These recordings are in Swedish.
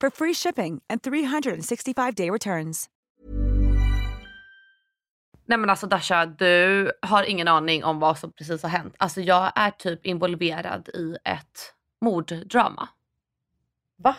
for free shipping and 365-day returns. Nej men alltså Dasha, du har ingen aning om vad som precis har hänt. Alltså jag är typ involverad i ett morddrama. Va?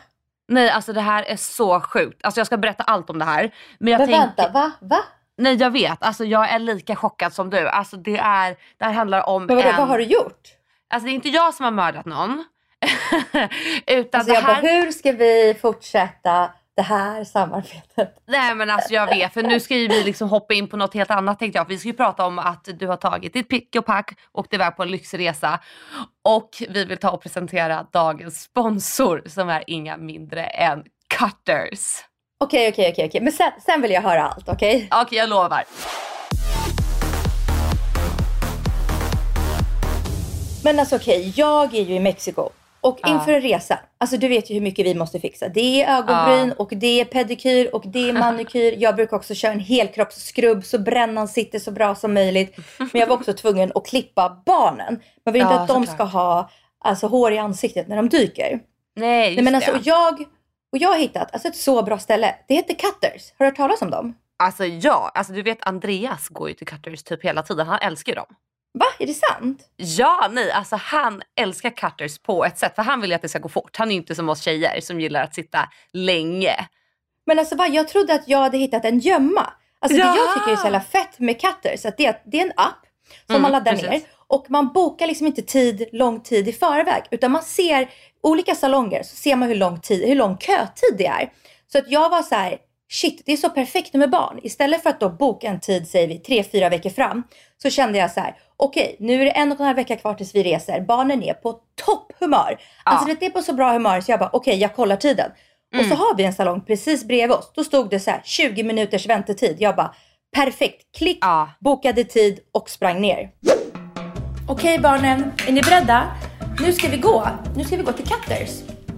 Nej alltså det här är så sjukt. Alltså jag ska berätta allt om det här. Men jag Men tänker... vänta, va? Va? Nej jag vet, alltså jag är lika chockad som du. Alltså det, är, det här handlar om Men vadå, en... vad har du gjort? Alltså det är inte jag som har mördat någon. Utan Alltså jag bara, här... hur ska vi fortsätta det här samarbetet? Nej men alltså jag vet, för nu ska ju vi liksom hoppa in på något helt annat tänkte jag. Vi ska ju prata om att du har tagit ditt pick och pack och iväg på en lyxresa. Och vi vill ta och presentera dagens sponsor som är inga mindre än Cutters. Okej, okej, okej. Men sen, sen vill jag höra allt, okej? Okej jag lovar. Men alltså okej, jag är ju i Mexiko. Och inför en resa, alltså du vet ju hur mycket vi måste fixa. Det är ögonbryn och det är pedikyr och det är manikyr. Jag brukar också köra en helkroppsskrubb så brännan sitter så bra som möjligt. Men jag var också tvungen att klippa barnen. Man vill inte att de såklart. ska ha alltså, hår i ansiktet när de dyker. Nej just Nej, men alltså, det. och jag, och jag har hittat alltså, ett så bra ställe. Det heter Cutters. Har du hört talas om dem? Alltså ja, alltså du vet Andreas går ju till Cutters typ hela tiden. Han älskar ju dem. Va? Är det sant? Ja, nej, alltså han älskar cutters på ett sätt för han vill ju att det ska gå fort. Han är ju inte som oss tjejer som gillar att sitta länge. Men alltså va, jag trodde att jag hade hittat en gömma. Alltså det Ja! jag tycker är så jävla fett med Cutters, att det, är- det är en app som Mm, man laddar precis. ner och man bokar liksom inte tid, lång tid i förväg utan man ser olika salonger så ser man hur lång, tid, hur lång kötid det är. Så att jag var så här, shit det är så perfekt med barn. Istället för att då boka en tid, säger vi, tre, fyra veckor fram så kände jag så här, okej nu är det en och en halv vecka kvar tills vi reser. Barnen är på topphumör. Alltså Ja. det är på så bra humör så jag bara, okej jag kollar tiden. Och Mm. så har vi en salong precis bredvid oss. Då stod det så här 20 minuters väntetid. Jag bara perfekt. Klick, Ja. bokade tid och sprang ner. Okej barnen, är ni beredda? Nu ska vi gå. Nu ska vi gå till Cutters.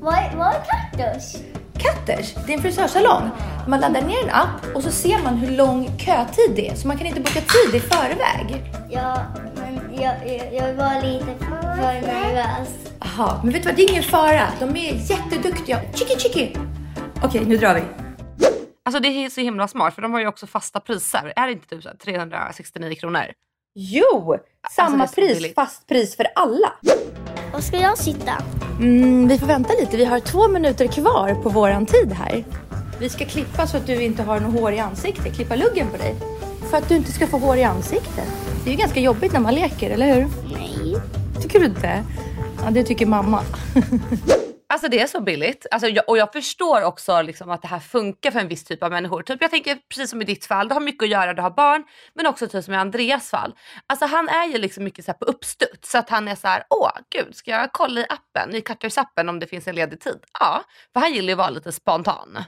Vad är, vad är kaktus? Cutters, det är en frisörsalong. Man laddar ner en app och så ser man hur lång kötid det är. Så man kan inte boka tid i förväg. Ja, men jag, jag, jag var lite för nervös. Jaha, men vet du vad? Det är ingen fara. De är jätteduktiga. Chiki chiki. Okej, nu drar vi. Alltså det är så himla smart för de har ju också fasta priser. Är det inte typ så här 369 kronor? Jo, samma Alltså, pris, billigt. fast pris för alla. Var ska jag sitta? Mm, vi får vänta lite. Vi har två minuter kvar på våran tid här. Vi ska klippa så att du inte har något hår i ansiktet. Klippa luggen på dig. För att du inte ska få hår i ansiktet. Det är ju ganska jobbigt när man leker, eller hur? Nej. Tycker du inte? Ja, det tycker mamma. Alltså det är så billigt. Alltså, jag, och jag förstår också liksom att det här funkar för en viss typ av människor. Typ, jag tänker precis som i ditt fall, du har mycket att göra, du har barn. Men också typ som i Andreas fall. Alltså han är ju liksom mycket så här på uppstuds. Så att han är så här, åh gud, ska jag kolla i appen, i Cutters-appen om det finns en ledig tid? Ja, för han gillar ju att vara lite spontan.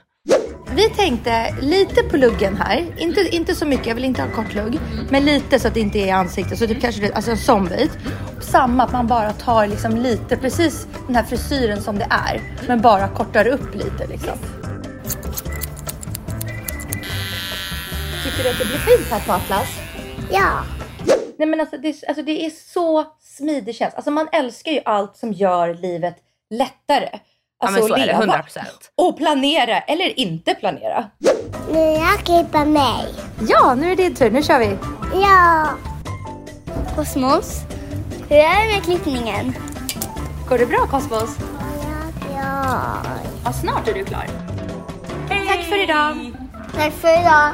Vi tänkte lite på luggen här. Inte, inte så mycket, jag vill inte ha kort lugg. Men lite så att det inte är i ansiktet. Så typ kanske det, alltså en sån bit. Samma, att man bara tar liksom lite, precis den här frisyren som det är. Men bara kortar upp lite liksom. Tycker du att det blir fint här på Atlas? Ja. Nej men alltså det, är- alltså det är så smidig känsla. Alltså man älskar ju allt som gör livet lättare. Alltså men så att är det, leva. 100%. Och planera, eller inte planera. Nu jag klipper mig. Ja, nu är det din tur. Nu kör vi. Ja. Kosmos. Hur är det med klippningen? Går det bra Cosmos? Ja. Ja, snart är du klar. Hej, Tack för idag. Tack för idag.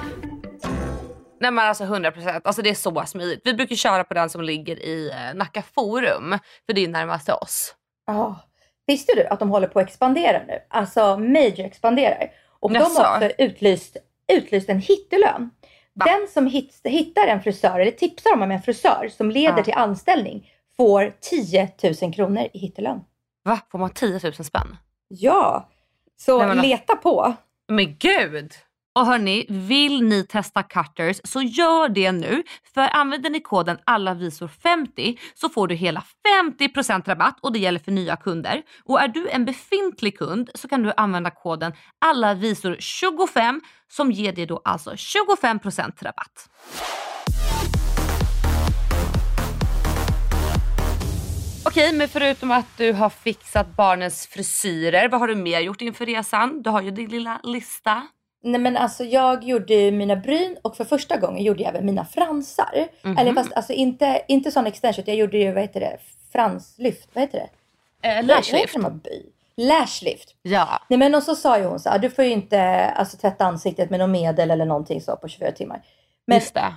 Nej men alltså 100%, alltså det är så smidigt. Vi brukar köra på den som ligger i eh, Nacka Forum, för det är närmast till oss. Ja. Visste du att de håller på att expandera nu? Alltså major expanderar. Och de Jaså? har också utlyst, utlyst en hittelön. Va? Den som hit, hittar en frisör, eller tipsar om en frisör som leder Ja. till anställning får 10 000 kronor i hittelön. Va? Får man 10 000 spänn? Ja, så Nej, men leta på. Men gud! Och hörni, vill ni testa cutters så gör det nu. För använder ni koden allavisor50 så får du hela 50% rabatt och det gäller för nya kunder. Och är du en befintlig kund så kan du använda koden allavisor25 som ger dig då alltså 25% rabatt. Okej, men förutom att du har fixat barnens frisyrer, vad har du mer gjort inför resan? Du har ju din lilla lista. Nej men alltså jag gjorde ju mina bryn och för första gången gjorde jag även mina fransar. Mhm. Eller fast alltså inte, inte sån extension, jag gjorde ju vad heter det, franslyft, vad heter det? Eh, lashlift. Lashlift. Ja. Nej men och så sa ju hon så här, du får ju inte alltså, tvätta ansiktet med något medel eller någonting så på 24 timmar. Men Just det.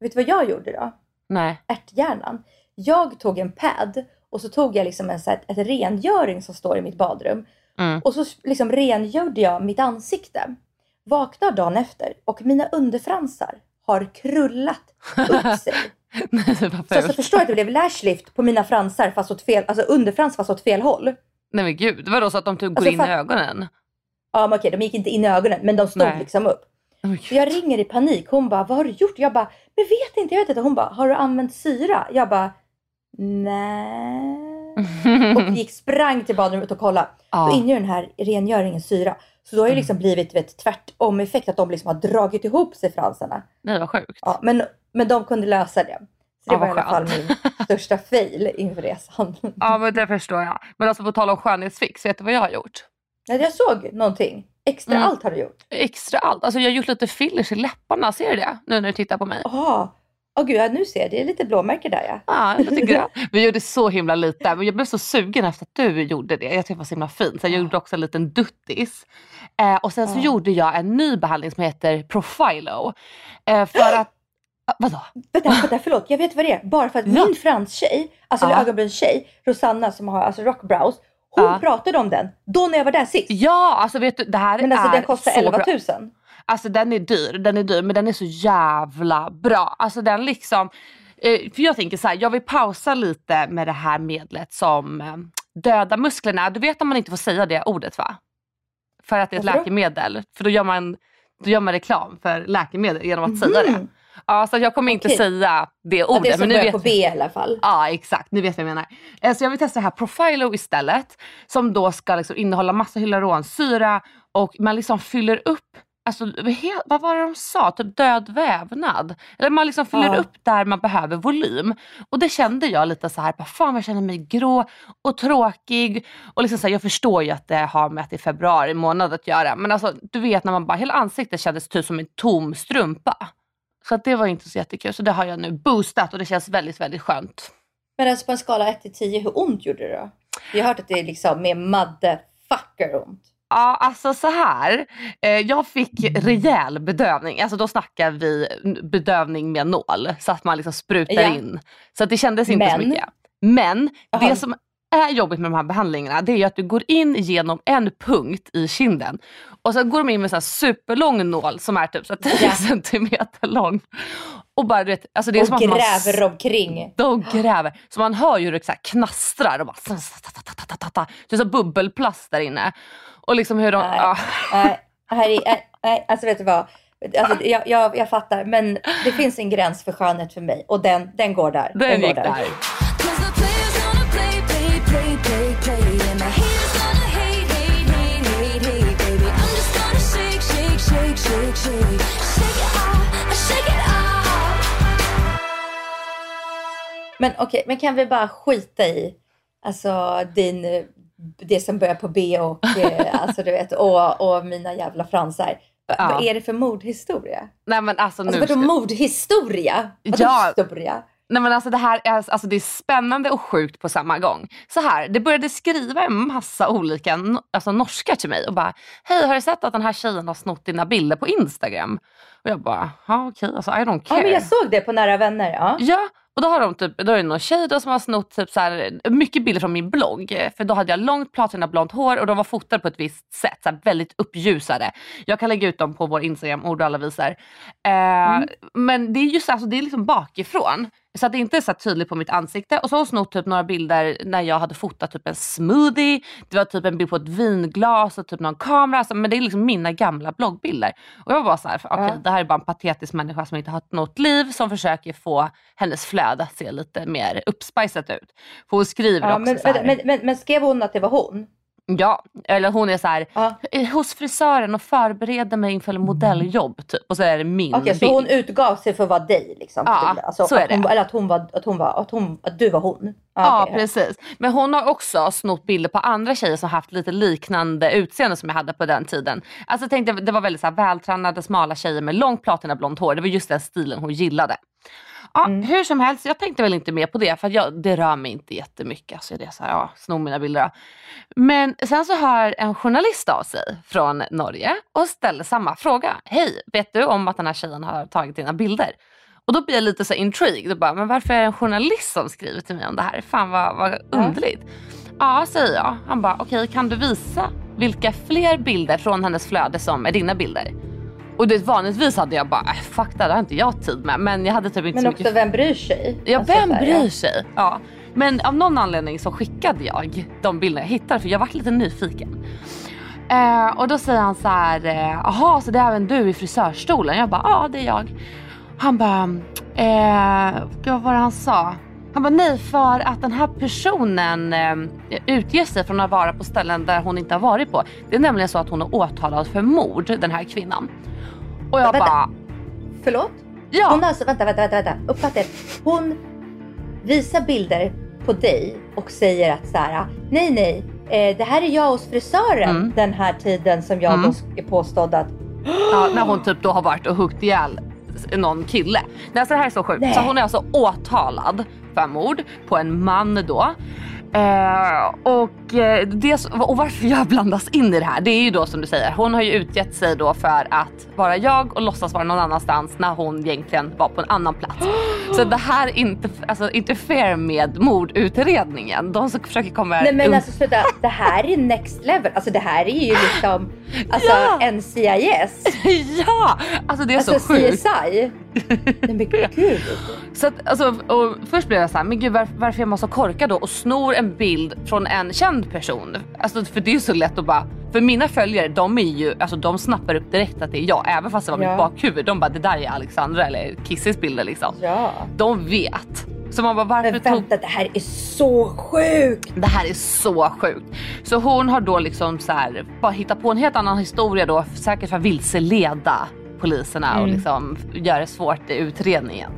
vet du vad jag gjorde då? Nej. Ärthjärnan. Jag tog en pad och så tog jag liksom en, så här, ett rengöring som står i mitt badrum. Mm. Och så liksom rengjorde jag mitt ansikte. Vaknar dagen efter och mina underfransar har krullat upp sig. Nej, Så alltså, förstår att det blev lashlift på mina fransar fast åt fel, alltså underfrans fast åt fel håll. Nej men gud, det var då så att de typ går Alltså, in fatt- i ögonen? Ja men okej, de gick inte in i ögonen men de stod Nej. liksom upp. Oh, Så jag ringer i panik. Hon bara, vad har du gjort? Jag bara, men vet inte, jag vet inte. Hon bara, har du använt syra? Jag bara, nej. Och gick, sprang till badrummet och kollade. Ja. Då ingår den här rengöringen syra. Så då har det liksom blivit vet, tvärtom effekt att de liksom har dragit ihop sig fransarna. Nej vad sjukt. Ja, men, men de kunde lösa det. Så det Ja, var i alla fall min största fail inför resan. Ja men det förstår jag. Men alltså på tal om skönhetsfix, vet du vad jag har gjort? Nej, jag såg någonting. Extra Mm. allt har du gjort. Extra allt. Alltså jag har gjort lite fillers i läpparna, ser du det? Nu när du tittar på mig. Jaha. Åh gud, ja, nu ser jag. Det är lite blåmärke där ja. Ja, lite grann. Vi gjorde så himla lite. Men jag blev så sugen efter att du gjorde det. Jag tyckte det var så himla fint. Så jag gjorde också en liten duttis. Eh, och sen så Ja. gjorde jag en ny behandling som heter Profilo. Eh, för att... Ah, Vadå? Vänta, vänta, förlåt. Jag vet vad det är. Bara för att Ja. min franstjej, alltså Ja. ögonbrynstjej, Rosanna som har alltså rockbrows, hon Ja. pratade om den då när jag var där sist. Ja, alltså vet du, det här Men alltså är den kostar så 11 bra. 000. Alltså den är dyr, den är dyr men den är så jävla bra. Alltså den liksom, eh, för jag tänker så här, jag vill pausa lite med det här medlet som eh, döda musklerna. Du vet att man inte får säga det ordet va? För att det är ett läkemedel. För då gör, man, då gör man reklam för läkemedel genom att säga det. Mhm. Ja, så jag kommer inte Okej. säga det ordet. det som men vet på B i alla fall. Ja exakt, ni vet vad jag menar. Eh, Så jag vill testa det här Profilo istället. Som då ska liksom innehålla massa hyaluronsyra och man liksom fyller upp Alltså, vad var det de sa? Typ död vävnad. Eller man liksom fyller Ja. upp där man behöver volym. Och det kände jag lite så här, bara, fan jag känner mig grå och tråkig. Och liksom så här, jag förstår ju att det har med att det är februari månad att göra. Men alltså, du vet när man bara, hela ansiktet kändes typ som en tom strumpa. Så det var inte så jättekul. Så det har jag nu boostat och det känns väldigt, väldigt skönt. Men alltså på en skala 1 till 10, hur ont gjorde det då? Jag har hört att det är liksom med motherfucker ont. Ja, alltså så här. Eh, jag fick rejäl bedövning. Alltså då snackar vi bedövning med nål. Så att man liksom sprutar Ja. in. Så att det kändes inte så Men? mycket. Men Jaha. det som är jobbigt med de här behandlingarna det är ju att du går in genom en punkt i kinden. Och så går de in med en superlång nål som är typ så här 10 Ja. centimeter lång. Och bara du vet, alltså det är Och som att man gräver omkring. de gräver. Så man hör ju hur det så knastrar och bara... Det är så bubbelplast där inne. Och liksom hur de... Nej. Ja. Nej, nej, nej, alltså vet du vad? Alltså, jag, jag, jag fattar, men det finns en gräns för skönhet för mig och den, den går där. Den går gick där. Off. Men okej, men kan vi bara skita i alltså din, det som börjar på B och, eh, alltså, du vet, och, och mina jävla fransar. Va, Ja. Vad är det för mordhistoria? Nej men alltså nu... Alltså vadå ska- mordhistoria? Vadå Ja. historia? Nej men alltså det här är, alltså det är spännande och sjukt på samma gång. Så här, det började skriva en massa olika alltså norska till mig och bara Hej har du sett att den här tjejen har snott dina bilder på Instagram? Och jag bara, ja okej alltså I don't Ja, care. men jag såg det på Nära Vänner. Ja. Ja, och då har de typ, då är det någon tjej då som har snott typ så här, mycket bilder från min blogg. För då hade jag långt platinablont hår och de var fotade på ett visst sätt. Så här, väldigt uppljusade. Jag kan lägga ut dem på vår Instagram, ord och alla visar. Eh, Men det är just alltså, det är liksom bakifrån. Så att det inte är så tydligt på mitt ansikte. Och så har hon snott typ några bilder när jag hade fotat typ en smoothie. Det var typ en bild på ett vinglas och typ någon kamera. Alltså, men det är liksom mina gamla bloggbilder. Och jag var bara så här, okej Ja. det här är bara en patetisk människa som inte har något liv som försöker få hennes flöde att se lite mer uppspicat ut. För hon skriver Ja, också men, så här, men, men, men skrev hon att det var hon? Ja, eller hon är så här, Ja. "Eh, hos frisören och förbereder mig inför modelljjobb typ. Och så är det min Okej, bild. så hon utgav sig för att vara dig? Liksom, Ja, alltså, så är att hon, det. Eller att hon var, att hon var, att hon, att du var hon? Ja okej. precis. Men hon har också snott bilder på andra tjejer som haft lite liknande utseende som jag hade på den tiden. Alltså jag tänkte det var väldigt så här vältränade smala tjejer med långt platinablont hår. Det var just den stilen hon gillade. Ja, Hur som helst, jag tänkte väl inte mer på det för jag, det rör mig inte jättemycket. Alltså det är så här, ja, sno mina bilder då. Men sen så hör en journalist av sig från Norge och ställer samma fråga. Hej, vet du om att den här tjejen har tagit dina bilder? Och då blir jag lite så intrigued och bara, men varför är det en journalist som skriver till mig om det här? Fan vad, vad underligt. Ja, säger jag. Han bara, okej kan du visa vilka fler bilder från hennes flöde som är dina bilder? Och det, vanligtvis hade jag bara, äh, fuck det, det har inte jag tid med. Men jag hade typ inte Men så också, mycket vem bryr sig? Ja, Alltså, vem bryr sig? Ja. Men av någon anledning så skickade jag de bilderna jag hittade för jag var lite nyfiken. Eh, och då säger han så här, eh, jaha så det är även du i frisörstolen? Jag bara, ja det är jag. Han bara, eh, gud, vad var det han sa? Han bara, nej för att den här personen eh, utger sig från att vara på ställen där hon inte har varit på. Det är nämligen så att hon är åtalad för mord, den här kvinnan. Och jag Vänta. bara, Förlåt? ja. Hon alltså, vänta, vänta, vänta, vänta. Uppfatta. Hon visar bilder på dig och säger att så här, nej, nej, eh, det här är jag hos frisören Mm. den här tiden som jag Mm. då påstådd att Ja, när hon typ då har varit och huggit ihjäl någon kille. Nej, alltså det här är så sjukt. Nej. Så hon är alltså åtalad för mord på en man då. Eh, och, eh, det, och varför jag blandas in i det här det är ju då som du säger, hon har ju utgett sig då för att vara jag och låtsas vara någon annanstans när hon egentligen var på en annan plats. Så det här är inte, alltså, inte fair med mordutredningen. De som försöker komma Nej men alltså sluta, det här är next level. Alltså det här är ju liksom alltså, Ja. NCIS. ja! Alltså det är Alltså så sjukt. CSI. Nej men gud. Så att, alltså, och först blev jag så här, men gud var, varför är man så korkad då och snor en bild från en känd person? Alltså, för det är så lätt att bara, för mina följare de är ju, alltså de snappar upp direkt att det är jag, även fast det var Ja. mitt bakhuvud. De bara, det där är Alexandra eller Kissis bilder liksom. Ja. De vet. Så man bara, varför Men tog vänta, det här är så sjukt. det här är så sjukt. Så hon har då liksom så här, bara hittat på en helt annan historia då, säkert för att vilseleda poliserna och Mm. liksom göra det svårt i utredningen.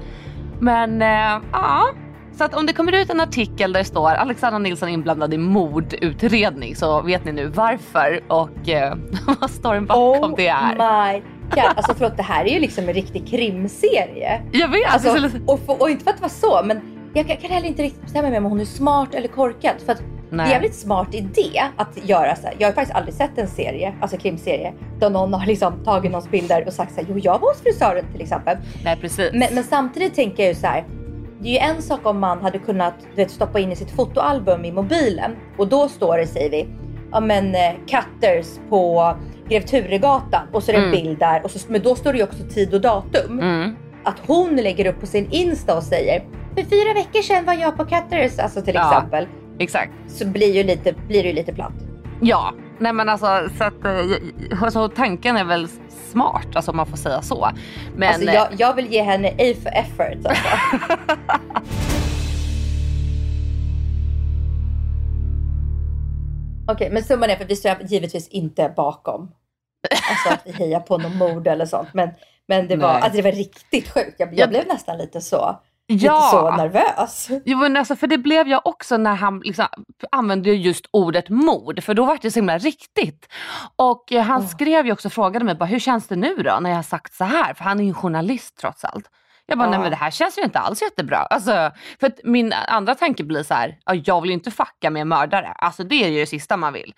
Men eh, ja, så att om det kommer ut en artikel där det står Alexandra Nilsson inblandad i mordutredning så vet ni nu varför och eh, vad storyn bakom oh det är. my god. Alltså förlåt, det här är ju liksom en riktig krimserie. Jag vet, Alltså, det är så lite- och, för, och inte för att vara så, men jag kan, kan heller inte riktigt bestämma mig om hon är smart eller korkad. För att det är Nej. en jävligt smart idé att göra så här. Jag har faktiskt aldrig sett en serie, alltså krimserie, där någon har liksom tagit någons bilder och sagt så här, jo jag var hos frisören till exempel. Nej precis. Men, men samtidigt tänker jag ju så här. Det är ju en sak om man hade kunnat vet, stoppa in i sitt fotoalbum i mobilen och då står det, säger vi, ja men eh, Cutters på Grev Turegatan och så är det en Mm. bild där. Och så, men då står det ju också tid och datum. Mm. Att hon lägger upp på sin Insta och säger för fyra veckor sedan var jag på Cutters, alltså till Ja. exempel. Exakt. Så blir, ju lite, blir det ju lite platt. Ja, nej men alltså, så att, eh, alltså tanken är väl smart, alltså om man får säga så. Men alltså, jag, jag vill ge henne A for effort. Alltså. Okej, men summan är för vi står givetvis inte bakom. Alltså att vi hejar på någon mord eller sånt. Men, men det, var, Nej. alltså, det var riktigt sjukt. Jag, Ja. jag blev nästan lite så, ja, lite så nervös. Jo, men alltså, för det blev jag också när han liksom använde just ordet mord, för då var det så himla riktigt. Och eh, han Åh. skrev ju också, frågade mig bara, hur känns det nu då när jag har sagt så här? För han är ju en journalist trots allt. Jag bara, Ja. nej men det här känns ju inte alls jättebra. Alltså, för att min andra tanke blir så här, ja, jag vill ju inte fucka med en mördare. Alltså det är ju det sista man vill.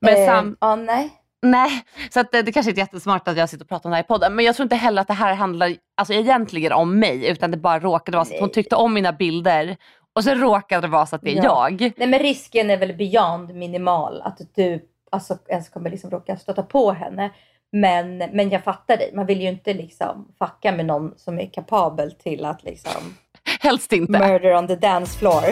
Men Eh, sam- Ja, nej. Nej, så att det, det kanske inte är jättesmart att jag sitter och pratar om det här i podden. Men jag tror inte heller att det här handlar alltså, egentligen om mig. Utan det bara råkade vara så att hon tyckte om mina bilder. Och så råkade det vara så att det är Ja. jag. Nej men risken är väl beyond minimal att du alltså, ens kommer liksom råka stöta på henne. Men, men jag fattar dig, man vill ju inte liksom fucka med någon som är kapabel till att liksom Helst inte. murder on the dance floor.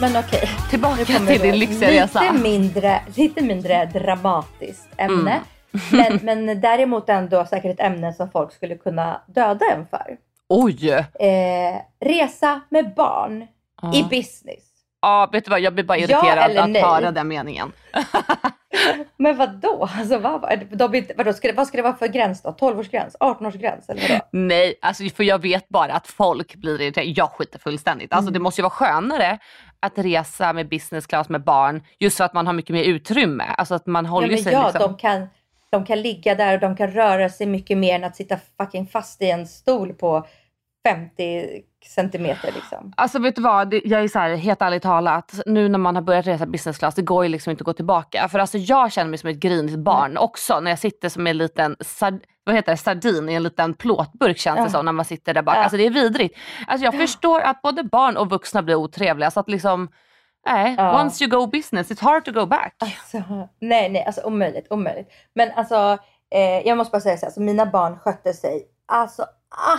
Men okej. Tillbaka Nu kommer till din lyxiga resa. lite mindre, lite mindre dramatiskt ämne. Men, men däremot ändå säkert ett ämne som folk skulle kunna döda en för. Oj! Eh, resa med barn Ja. i business. Ja, vet du vad? Jag blir bara Ja irriterad eller att nej? höra den meningen. Men vad då? Alltså, vad, de, vadå, ska det, vad ska det vara för gräns då? 12-årsgräns? 18-årsgräns? Eller vadå? Nej, alltså, för jag vet bara att folk blir irriterade. Jag skiter fullständigt. Alltså, Mm. Det måste ju vara skönare att resa med business class med barn just för att man har mycket mer utrymme. Alltså att man Ja, håller men sig ja liksom... de, kan, de kan ligga där och de kan röra sig mycket mer än att sitta fucking fast i en stol på 50 centimeter liksom. Alltså vet du vad, jag är så här, helt ärligt talat, nu när man har börjat resa business class, det går ju liksom inte att gå tillbaka. För alltså jag känner mig som ett grinigt barn också när jag sitter som en liten sard, vad heter det, sardin i en liten plåtburk känns det Ja. som när man sitter där bak. Ja. Alltså det är vidrigt. Alltså jag förstår att både barn och vuxna blir otrevliga så att liksom, nej, once you go business it's hard to go back. Alltså, nej, nej, alltså omöjligt, omöjligt. Men alltså, eh, jag måste bara säga så här, så mina barn skötte sig alltså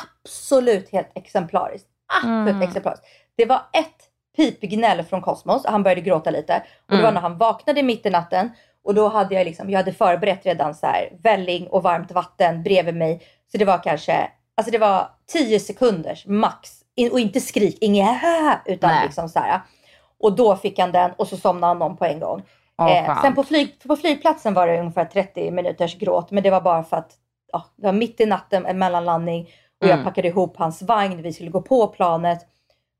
absolut helt exemplariskt. Absolut Mm. exemplariskt. Det var ett pipgnäll från Kosmos, han började gråta lite. Och det var Mm. när han vaknade mitt i natten och då hade jag liksom, jag hade förberett redan så här välling och varmt vatten bredvid mig. Så det var kanske, alltså det var 10 sekunders max. In, och inte skrik, inget utan Nej. liksom så här. Och då fick han den och så somnade han om på en gång. Åh, Eh, sen på, flyg, på flygplatsen var det ungefär 30 minuters gråt, men det var bara för att ja, det var mitt i natten, en mellanlandning och jag Mm. packade ihop hans vagn, vi skulle gå på planet.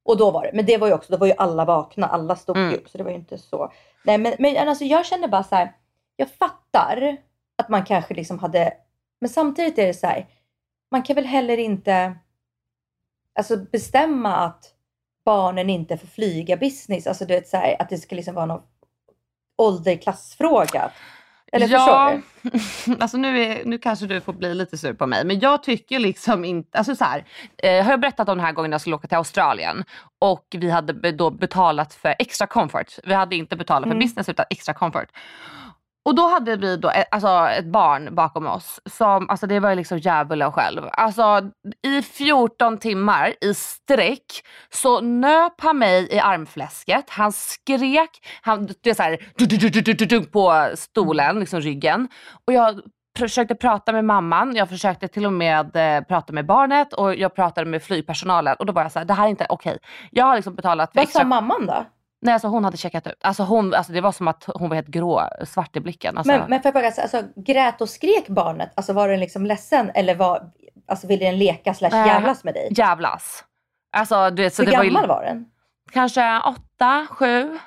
Och då var det, men det var ju också, då var ju alla vakna, alla stod Mm. upp så det var ju inte så. Nej men, men alltså jag känner bara så här, jag fattar att man kanske liksom hade, men samtidigt är det så här, man kan väl heller inte alltså bestämma att barnen inte får flyga business, alltså du vet så här, att det ska liksom vara någon ålderklassfråga. Eller förstår du? alltså nu, är, nu kanske du får bli lite sur på mig, men jag tycker liksom inte, alltså så här, eh, har jag berättat om den här gången jag skulle åka till Australien och vi hade då betalat för extra comfort. Vi hade inte betalat för Mm. business utan extra comfort. Och då hade vi då ett, alltså ett barn bakom oss som, alltså det var ju liksom djävulen själv. Alltså i 14 timmar i sträck så nöp han mig i armfläsket, han skrek, han, det är så här, du, du, du, du, du, du, du, på stolen, liksom ryggen. Och jag försökte prata med mamman, jag försökte till och med eh, prata med barnet och jag pratade med flygpersonalen och då var jag så här, det här är inte okej. Jag har liksom betalat för Vad extra sa mamman då? Nej alltså hon hade checkat ut. Alltså, hon, alltså det var som att hon var helt grå, svart i blicken. Alltså, Men, men får jag fråga, alltså, grät och skrek barnet? Alltså var den liksom ledsen eller var, alltså, ville den leka slash Nej. jävlas med dig? Jävlas. Alltså du vet så Hur det var gammal ju var den? kanske åtta, sju.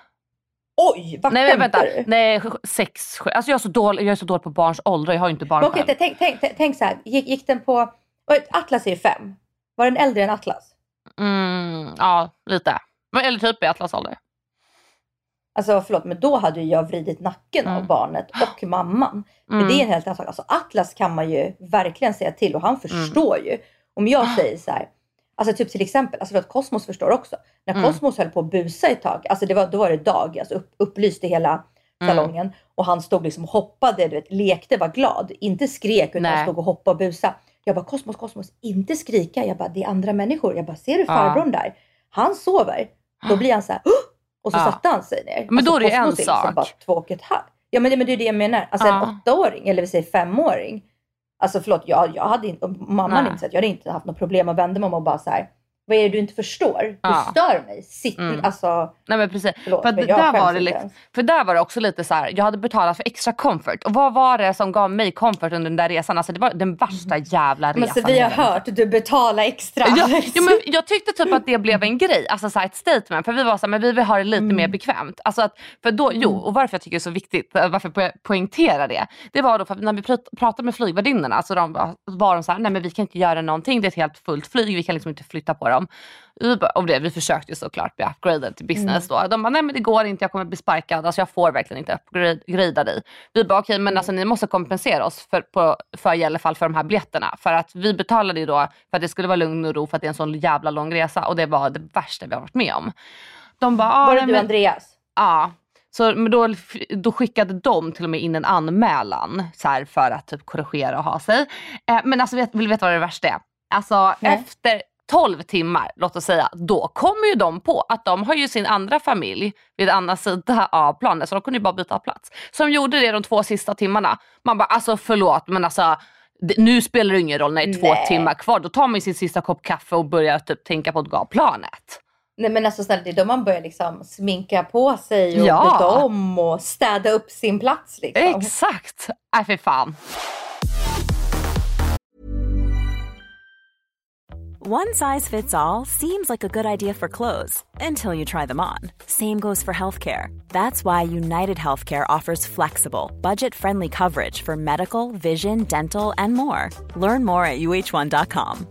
Oj, vad Nej men vänta, du? nej sex, sju. Alltså jag är så dålig, jag är så dålig på barns ålder, jag har ju inte barn Men själv. tänk, tänk, tänk, tänk så här, gick, gick den på, Atlas är ju fem. Var den äldre än Atlas? Mm, ja, lite. Eller typ i Atlas ålder. Alltså förlåt, men då hade ju jag vridit nacken av Mm. barnet och mamman. Men Mm. det är en helt annan sak. Alltså Atlas kan man ju verkligen säga till och han förstår ju. Om jag säger så här, alltså typ till exempel, alltså att Kosmos förstår också. När Mm. Kosmos höll på att busa ett tag, alltså det var, då var det dag, alltså upp, upplyst i hela Mm. salongen. Och han stod liksom och hoppade, du vet, lekte, var glad. Inte skrek utan Nej. stod och hoppade och busa. Jag bara Kosmos, Kosmos, inte skrika. Jag bara det är andra människor. Jag bara ser du Ja. farbrorn där? Han sover. Då blir han så här, "Åh!" Och så Ja. satte han sig ner. Alltså, Men då är det en liksom sak. bara två och ett halvt. Ja men det, men det är det jag menar. Alltså Ja. en åttaåring, eller vi säger femåring. Alltså förlåt, jag, jag hade inte, och mamman Nej. inte sett, jag hade inte haft något problem att vända mig om och bara så här. Vad är det du inte förstår? Ja. Du stör mig. Sitt, Mm. alltså, Nej men precis. Förlåt, för, men där var det liksom, för där var det också lite så här. jag hade betalat för extra comfort. Och vad var det som gav mig comfort under den där resan? Alltså det var den värsta jävla resan. men så vi har hört, du betalar extra. Ja, ja, men jag tyckte typ att det blev en grej, alltså så här ett statement. För vi var så här, men vi vill ha det lite Mm. mer bekvämt. Alltså att, för då, jo, och varför jag tycker det är så viktigt, eh, varför jag poängterar det. Det var då för att när vi prat- pratade med flygvärdinnorna så de, var- de så här, nej men vi kan inte göra någonting, det är ett helt fullt flyg, vi kan liksom inte flytta på dem. Vi, bara, och det, vi försökte ju såklart bli upgraded till business då. De bara, nej men det går inte, jag kommer bli sparkad, alltså jag får verkligen inte upgrada dig. Vi bara, okej men alltså ni måste kompensera oss för, på, för i alla fall för de här biljetterna. För att vi betalade ju då för att det skulle vara lugn och ro för att det är en sån jävla lång resa och det var det värsta vi har varit med om. De bara, ah, Var det du Andreas? Ja. Så, men då, då skickade de till och med in en anmälan så här, för att typ korrigera och ha sig. Eh, men alltså, vet, vill du veta vad det värsta är? Alltså Nej. efter 12 timmar, låt oss säga, då kommer ju de på att de har ju sin andra familj vid andra sida av planet så de kunde ju bara byta plats. Så de gjorde det de två sista timmarna. Man bara, alltså förlåt men alltså nu spelar det ingen roll när det är två Nej. timmar kvar. Då tar man ju sin sista kopp kaffe och börjar typ tänka på att gå av planet. Nej men alltså snälla, det är då man börjar liksom sminka på sig och Ja. byta om och städa upp sin plats liksom. Exakt! Nej fy fan. One size fits all seems like a good idea for clothes until you try them on. Same goes for healthcare. That's why United Healthcare offers flexible, budget friendly coverage for medical, vision, dental, and more. Learn more at uh1.com.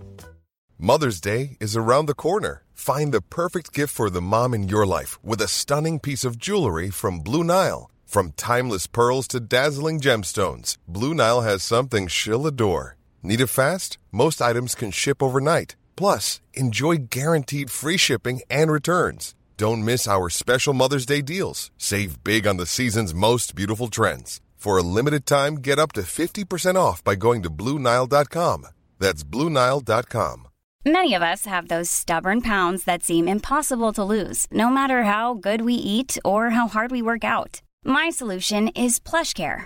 Mother's Day is around the corner. Find the perfect gift for the mom in your life with a stunning piece of jewelry from Blue Nile. From timeless pearls to dazzling gemstones, Blue Nile has something she'll adore. Need it fast? Most items can ship overnight. Plus, enjoy guaranteed free shipping and returns. Don't miss our special Mother's Day deals. Save big on the season's most beautiful trends. For a limited time, get up to 50% off by going to BlueNile.com. That's BlueNile.com. Many of us have those stubborn pounds that seem impossible to lose, no matter how good we eat or how hard we work out. My solution is PlushCare.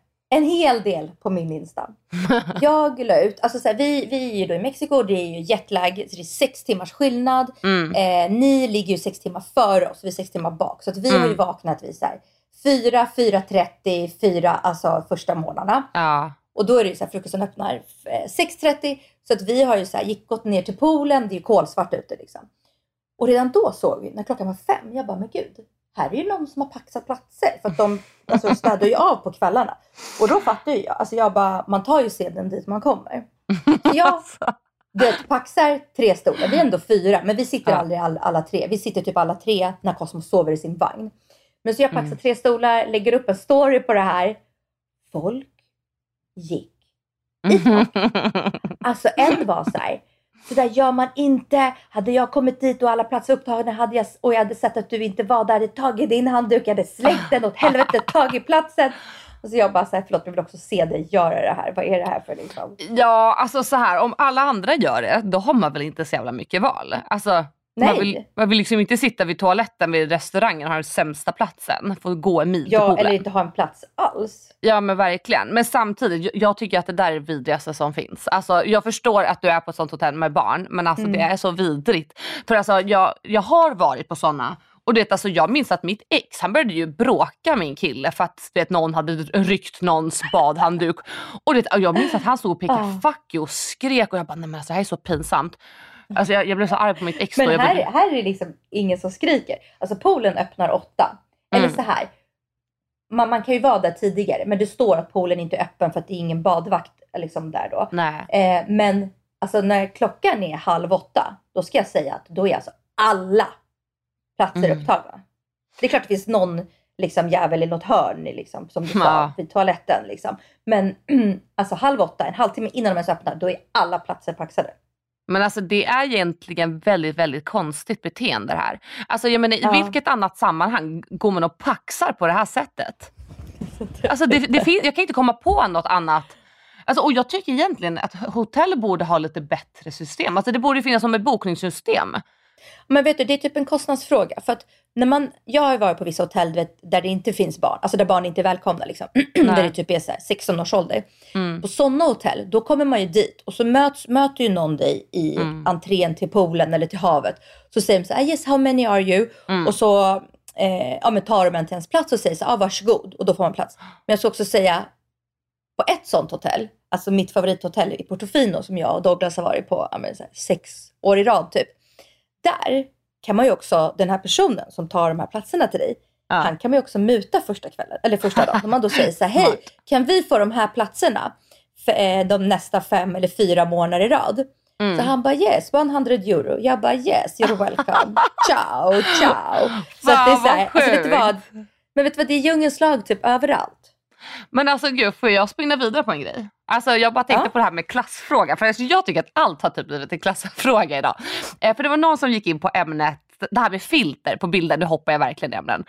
en hel del på min Insta. Jag la ut, alltså så här, vi, vi är ju då i Mexiko, det är ju jetlag, så det är sex timmars skillnad. Eh, ni ligger ju sex timmar före oss, vi är sex timmar bak. Så att vi har ju vaknat vid så här, 4, 4.30, 4, alltså första morgnarna. Ja. Och då är det ju så här, frukosten öppnar eh, 6.30. Så att vi har ju så här, gick, gått ner till poolen, det är ju kolsvart ute liksom. Och redan då såg vi, när klockan var fem, jag bara, men gud, här är ju någon som har paxat platser. För att de alltså, städar ju av på kvällarna. Och då fattar ju jag, alltså jag bara, man tar ju sedeln dit man kommer. Så jag du vet, paxar tre stolar, vi är ändå fyra, men vi sitter Ja. aldrig alla, alla tre. Vi sitter typ alla tre när Cosmo sover i sin vagn. Men så jag paxar Mm. tre stolar, lägger upp en story på det här. Folk gick i taket. Alltså en var så här. Så där gör man inte. Hade jag kommit dit och alla platser upptagna hade jag, och jag hade sett att du inte var där, hade tagit din handduk, jag hade slängt den åt helvete, tagit platsen. Och så jag bara så här, förlåt jag vill också se dig göra det här. Vad är det här för liksom? Ja, alltså så här, om alla andra gör det, då har man väl inte så jävla mycket val. Alltså, Nej. Man vill, man vill liksom inte sitta vid toaletten vid restaurangen och ha den sämsta platsen. Få gå en mil till Ja, poolen. eller inte ha en plats alls. Ja men verkligen. Men samtidigt, jag, tycker att det där är det vidrigaste som finns. Alltså, jag förstår att du är på ett sånt hotell med barn, men alltså, det är så vidrigt. För alltså, jag, jag har varit på såna och det, alltså, jag minns att mitt ex han började ju bråka med min kille för att vet, någon hade ryckt någons badhandduk. Och, det, jag minns att han stod och pekade fuck you och skrek och jag bara nej men alltså, det här är så pinsamt. Alltså, jag, jag blev så arg på mitt ex. Men här, blev, här är det liksom ingen som skriker. Alltså poolen öppnar åtta. Eller Mm. så här. Man, man kan ju vara där tidigare, men det står att poolen inte är öppen för att det är ingen badvakt liksom där då. Eh, men alltså när klockan är halv åtta, då ska jag säga att då är alltså alla platser Mm. upptagna. Det är klart det finns någon liksom jävel i något hörn liksom, som du sa, Ja. vid toaletten. Liksom. Men alltså halv åtta, en halvtimme innan de ens öppnar, då är alla platser paxade. Men alltså det är egentligen väldigt, väldigt konstigt beteende det här. Alltså jag menar Ja. i vilket annat sammanhang går man och paxar på det här sättet? Alltså det, det fin- jag kan inte komma på något annat. Alltså, och jag tycker egentligen att hotell borde ha lite bättre system. Alltså det borde finnas som ett bokningssystem. Men vet du, det är typ en kostnadsfråga. För att när man, jag har varit på vissa hotell vet, där det inte finns barn, alltså där barn inte är välkomna. Liksom. där det typ är så här 16 års ålder. Mm. På sådana hotell, då kommer man ju dit och så möts, möter ju någon dig i Mm. entrén till poolen eller till havet. Så säger de så här, yes how many are you? Mm. Och så eh, ja, men tar de en till ens plats och säger så här, ah, varsågod. Och då får man plats. Men jag ska också säga, på ett sånt hotell, alltså mitt favorithotell i Portofino som jag och Douglas har varit på ja, men så här, sex år i rad typ. Där kan man ju också, den här personen som tar de här platserna till dig, Ja. han kan man ju också muta första kvällen, eller första dagen. Om man då säger så här, hej, kan vi få de här platserna för eh, de nästa fem eller fyra månader i rad? Mm. Så han bara yes, 100 euro. Jag bara yes, you're welcome. ciao, ciao. Så att det är så här, alltså, vet du vad? Men vet du vad, det är djungelns lag typ överallt. Men alltså gud, får jag spinna vidare på en grej? Alltså jag bara tänkte Ja. på det här med klassfråga. För alltså, jag tycker att allt har typ blivit en klassfråga idag. Eh, för det var någon som gick in på ämnet det här med filter på bilder, nu hoppar jag verkligen ämnen.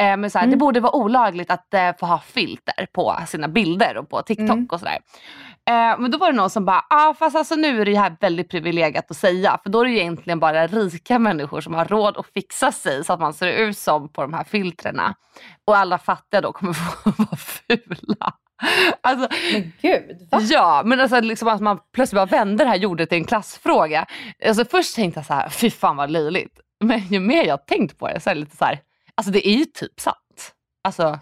Eh, men så här, Det borde vara olagligt att eh, få ha filter på sina bilder och på TikTok Mm. och sådär. Eh, men då var det någon som bara, ah, fast alltså nu är det här väldigt privilegiat att säga. För då är det egentligen bara rika människor som har råd att fixa sig så att man ser ut som på de här filtrerna. Och alla fattiga då kommer få vara fula. Alltså, Men gud, va? Ja, men alltså liksom att man plötsligt bara vände det här jordet till en klassfråga. Alltså först tänkte jag så här, fy fan vad löjligt. Men ju mer jag tänkt på det så är det lite så här, alltså det är ju typ sant. Alltså,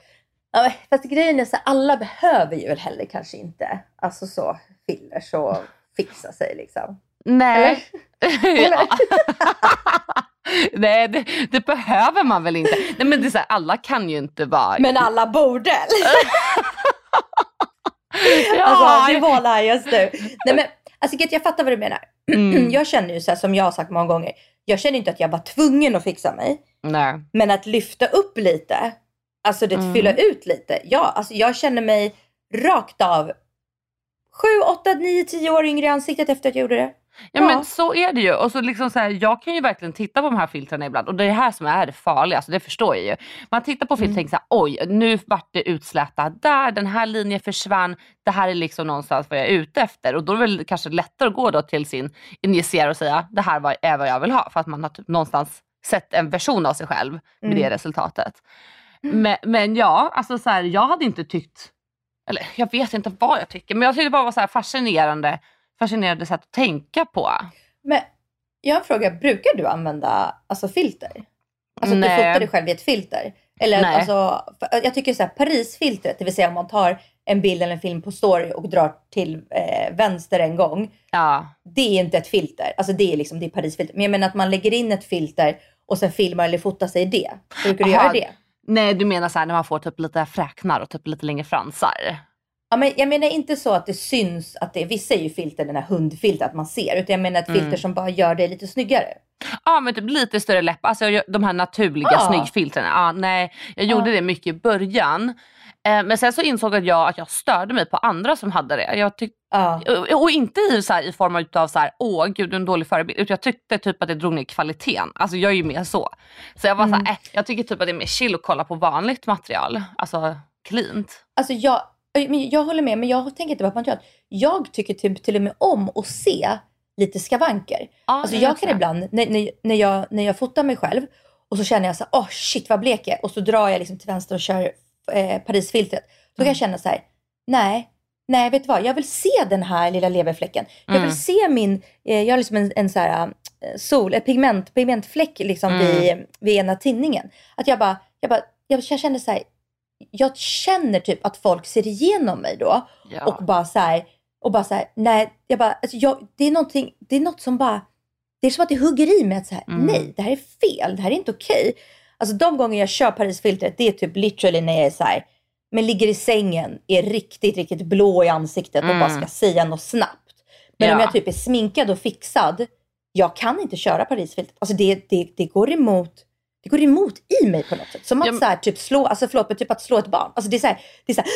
Ja, fast grejen är så här, alla behöver ju väl heller kanske inte alltså så fillers och fixa sig liksom. nej. Eller? nej, det, det behöver man väl inte. Nej men det är så här, alla kan ju inte vara... Men alla borde! ja, Alltså det var det just nu. Nej men alltså jag fattar vad du menar. Mm. Jag känner ju så här, som jag har sagt många gånger. Jag känner inte att jag var tvungen att fixa mig. nej. Men att lyfta upp lite, alltså det Mm. fylla ut lite. Ja, alltså jag känner mig rakt av 7, 8, 9, 10 år yngre i ansiktet efter att jag gjorde det. Ja, Ja. men så är det ju. Och så liksom så här, jag kan ju verkligen titta på de här filtrarna ibland och det är det här som är det farliga. Alltså det förstår jag ju. Man tittar på filter och tänker så här, oj nu vart det utslätat där, den här linjen försvann. Det här är liksom någonstans vad jag är ute efter. Och då är det väl kanske lättare att gå då till sin injicerare och säga det här är vad jag vill ha. För att man har typ någonstans sett en version av sig själv med Mm. det resultatet. Men, men ja, alltså så här, jag hade inte tyckt, eller jag vet inte vad jag tycker, men jag tyckte det bara var så här fascinerande, fascinerande sätt att tänka på. Men jag har en fråga, brukar du använda alltså, filter? Alltså Nej. du fotar dig själv i ett filter? Eller Nej. alltså, jag tycker så här, Parisfiltret, det vill säga om man tar en bild eller en film på story och drar till eh, vänster en gång. Ja, Det är inte ett filter, alltså det är liksom det är Parisfilter. Men jag menar att man lägger in ett filter och sen filmar eller fotar sig i det. Brukar du Aha. göra det? Nej du menar så här när man får typ lite fräknar och typ lite längre fransar? Ja, men jag menar inte så att det syns att det är, vissa är ju filter, den här hundfilter, att man ser. Utan jag menar ett Mm. filter som bara gör det lite snyggare. Ja men typ lite större läppar, alltså de här naturliga Ja. snyggfiltren. Ja, nej, jag gjorde Ja. det mycket i början. Eh, men sen så insåg jag att jag störde mig på andra som hade det. Jag tyck- Ja. och, och inte i, så här, i form av så här, åh gud du är en dålig förebild. Utan jag tyckte typ att det drog ner kvaliteten. Alltså jag är ju mer så. Så jag var Mm. så här, äh, jag tycker typ att det är mer chill att kolla på vanligt material. Alltså cleant. Alltså jag, men jag håller med, men jag tänker inte på material. Jag tycker typ till och med om att se lite skavanker. Ja, Alltså jag kan ibland, när, när, när, jag, när jag fotar mig själv och så känner jag så här, åh shit vad blek jag är." Och så drar jag liksom till vänster och kör eh, Parisfiltret. Då kan Mm. jag känna så här, nej, nej vet du vad, jag vill se den här lilla leverfläcken. Jag Mm. vill se min, eh, jag har liksom en, en så här eh, sol, en pigment, pigmentfläck liksom Mm. vid, vid ena tinningen. Att jag bara, jag bara, jag, jag känner så här, jag känner typ att folk ser igenom mig då Ja. och bara så här, och bara så här, nej, jag bara, alltså jag, det är någonting, det är något som bara, det är som att det hugger i mig att så här, Mm. nej, det här är fel, det här är inte okej. Alltså de gånger jag kör Parisfiltret, det är typ literally när jag är så här, men ligger i sängen, är riktigt, riktigt blå i ansiktet och Mm. bara ska säga något snabbt. Men om Ja. jag typ är sminkad och fixad, jag kan inte köra Parisfiltret. Alltså det, det, det går emot det går emot i mig på något sätt. Som att Ja, men- så här, typ slå, alltså förlåt, men typ att slå ett barn. Alltså det är så här, det är så här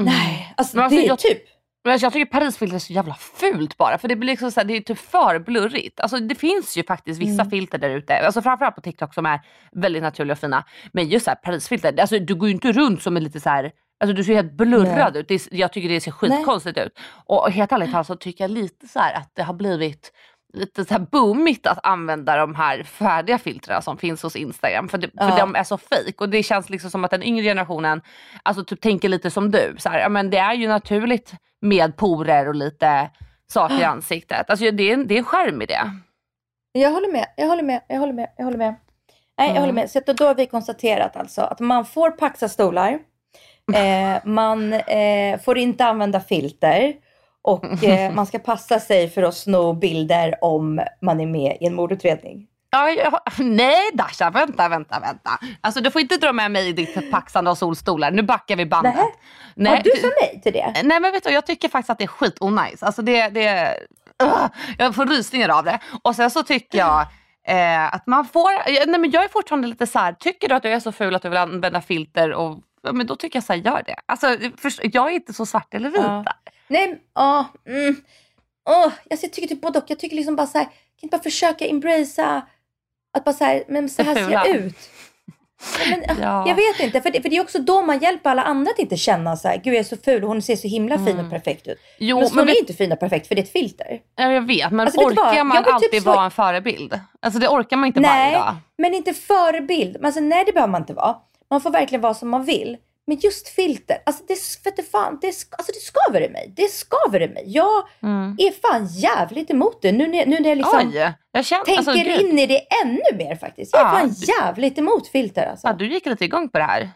Mm. nej, alltså alltså, det är jag- typ, Men alltså, jag tycker Parisfilter är så jävla fult bara för det blir liksom så här, det är typ för blurrigt. Alltså det finns ju faktiskt vissa Mm. filter där ute, alltså framförallt på TikTok som är väldigt naturliga och fina. Men just så här Parisfilter, alltså du går ju inte runt som en lite så här Alltså du ser helt blurrad ut. Det jag tycker det ser skitkonstigt ut. Och helt ärligt talat så tycker jag lite så här att det har blivit lite så här boomigt att använda de här färdiga filtrerna som finns hos Instagram. För, det, för Ja. de är så fake och det känns liksom som att den yngre generationen alltså typ tänker lite som du. Så här, ja, men det är ju naturligt med porer och lite saker i ansiktet. Alltså det är, det är en charm i det. Jag håller med, jag håller med, jag håller med, jag håller med. Nej, jag Mm. håller med. Så då har vi konstaterat alltså att man får paxa stolar, eh, man eh, får inte använda filter och eh, man ska passa sig för att sno bilder om man är med i en mordutredning. Ja, jag, nej Dasha, vänta, vänta, vänta. Alltså du får inte dra med mig i ditt paxande av solstolar. Nu backar vi bandet. Nej. Ja, du sa nej till det. Nej men vet du, jag tycker faktiskt att det är skitonajs. Alltså det, det, Ugh, jag får rysningar av det. Och sen så tycker jag eh, att man får, nej men jag är fortfarande lite så här, tycker du att du är så ful att du vill använda filter och men då tycker jag så här, gör det. Alltså, först, jag är inte så svart eller vit Ja. Nej, ja. Mm. Åh, jag tycker typ både och. Jag tycker liksom bara så här, kan inte bara försöka embracea att bara så här, men så här ser jag ut. Men, ah, Ja. Jag vet inte, för det, för det är också då man hjälper alla andra att inte känna så här, gud jag är så ful och hon ser så himla fin och perfekt ut. Mm. Jo, men men hon är inte fin och perfekt för det är ett filter. Ja, jag vet, men Alltså, orkar man typ alltid slå- vara en förebild? Alltså det orkar man inte varje Nej, dag. men inte förebild. Alltså, nej, det behöver man inte vara. Man får verkligen vara som man vill. Men just filter, alltså det, för det, fan, det, alltså det skaver i mig. Det skaver i mig. Jag Mm. är fan jävligt emot det. Nu när, nu när jag liksom Oj, jag känner... tänker alltså, in i det ännu mer faktiskt. Jag är Ja, fan jävligt emot filter alltså. Ja, du gick lite igång på det här.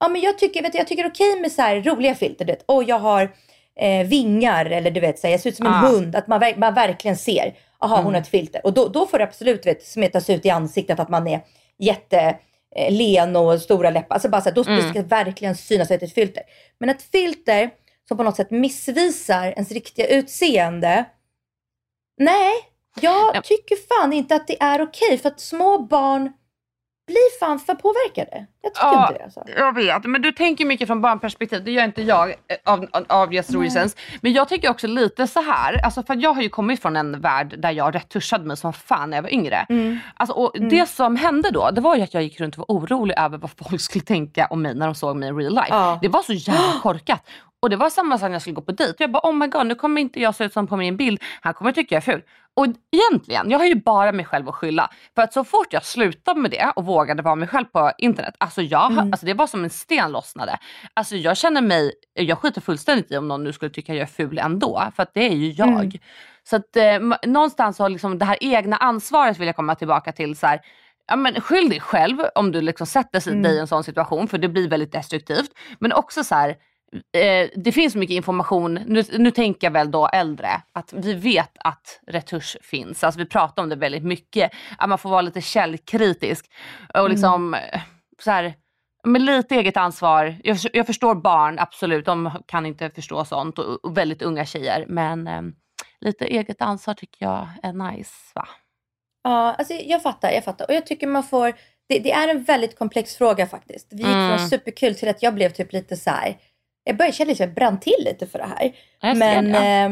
Ja, men jag tycker, vet du, jag tycker okej med så här roliga filter. Du vet. Och jag har eh, vingar eller du vet, så här, jag ser ut som en hund. Att man, man verkligen ser, aha hon har ett filter. Och då, då får det absolut vet, smetas ut i ansiktet att man är jätte eh, len och stora läppar. Alltså bara så här, då Mm. det ska verkligen synas att det är ett filter. Men ett filter som på något sätt missvisar ens riktiga utseende. Nej, jag Ja. tycker fan inte att det är okej. För att små barn blir fan för påverkade. Jag tycker Ja, inte det. Alltså. Jag vet, men du tänker mycket från barnperspektiv. Det gör inte jag eh, av, av obvious reasons. Men jag tycker också lite så här, alltså för jag har ju kommit från en värld där jag retuschade mig som fan när jag var yngre. Mm. Alltså, och Det som hände då, det var ju att jag gick runt och var orolig över vad folk skulle tänka om mig när de såg mig i real life. Ja. Det var så jävla korkat. Och det var samma sak när jag skulle gå på dejt. Jag bara oh my god nu kommer inte jag se ut som på min bild. Han kommer tycka jag är ful. Och egentligen, jag har ju bara mig själv att skylla. För att så fort jag slutade med det och vågade vara mig själv på internet. Alltså, jag, Mm. alltså det var som en sten lossnade. Alltså jag känner mig, jag skiter fullständigt i om någon nu skulle tycka jag är ful ändå. För att det är ju jag. Mm. Så att eh, någonstans har liksom det här egna ansvaret vill jag komma tillbaka till. Så här, ja, men skyll dig själv om du liksom sätter Mm. dig i en sån situation för det blir väldigt destruktivt. Men också så här, eh, det finns mycket information, nu, nu tänker jag väl då äldre, att vi vet att retusch finns. Alltså vi pratar om det väldigt mycket. Att man får vara lite källkritisk. Och liksom eh, så här, med lite eget ansvar. Jag, jag förstår barn, absolut. De kan inte förstå sånt. Och, och väldigt unga tjejer. Men eh, lite eget ansvar tycker jag är nice. Va? Ja, alltså jag fattar, jag fattar. Och jag tycker man får, det, det är en väldigt komplex fråga faktiskt. Vi gick Mm. från superkul till att jag blev typ lite så här. Jag började känna att jag brann till lite för det här. Jag ser men, det. eh,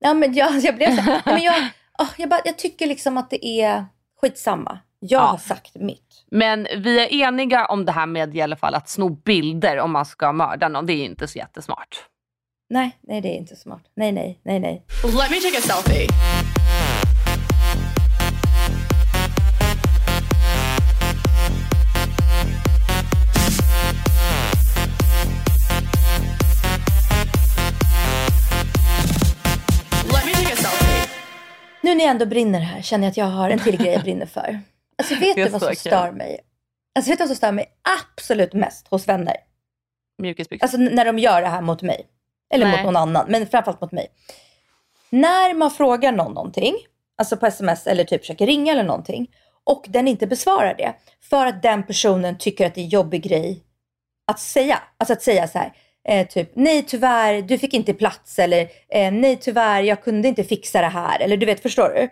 ja, men jag, jag blev så här, nej, men jag, åh, jag, bara, jag tycker liksom att det är skitsamma. Jag Ja. har sagt mitt. Men vi är eniga om det här med i alla fall att sno bilder om man ska mörda någon. Det är inte så jättesmart. Nej, nej det är inte smart. Nej, nej, nej, nej. Let me take a selfie. Nu när jag ändå brinner här känner jag att jag har en till grej jag brinner för. Alltså vet du vad som stör mig? Alltså vet du vad som stör mig absolut mest hos vänner? Mjukisbyxor. Alltså när de gör det här mot mig. Eller Nej. mot någon annan, men framförallt mot mig. När man frågar någon någonting, alltså på sms eller typ försöker ringa eller någonting. Och den inte besvarar det. För att den personen tycker att det är en jobbig grej att säga. Alltså att säga så här. Eh, typ, nej tyvärr, du fick inte plats. Eller eh, nej tyvärr, jag kunde inte fixa det här. Eller du vet, förstår du?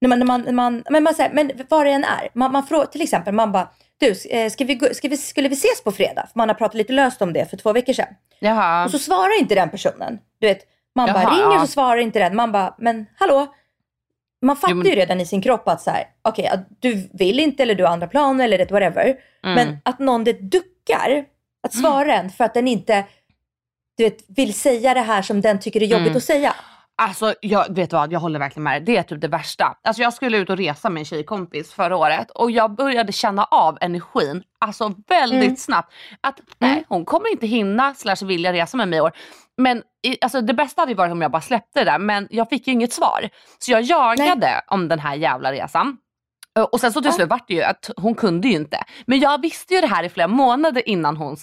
När man, när man, man, men, man, säger, men vad det än är. Man, man frågar, till exempel, man bara, du, eh, ska vi, ska vi, skulle vi ses på fredag? För man har pratat lite löst om det för två veckor sedan. Jaha. Och så svarar inte den personen. Du vet, Man bara Jaha, ringer ja. så svarar inte den. Man bara, men hallå? Man fattar Jo, men- ju redan i sin kropp att så här, okej, att du vill inte eller du har andra planer eller det, whatever. Mm. Men att någon det duckar att svara en för att den inte du vet, vill säga det här som den tycker är jobbigt Mm. att säga. Alltså jag vet vad, jag håller verkligen med dig. Det är typ det värsta. Alltså jag skulle ut och resa med en tjejkompis förra året och jag började känna av energin, alltså väldigt Mm. snabbt. Att nej, hon kommer inte hinna slash vilja resa med mig i år. Men alltså, det bästa hade ju varit om jag bara släppte det där men jag fick ju inget svar. Så jag jagade om den här jävla resan. Eh, Och sen så till Ja. slut vart det ju att hon kunde ju inte. Men jag visste ju det här i flera månader innan hon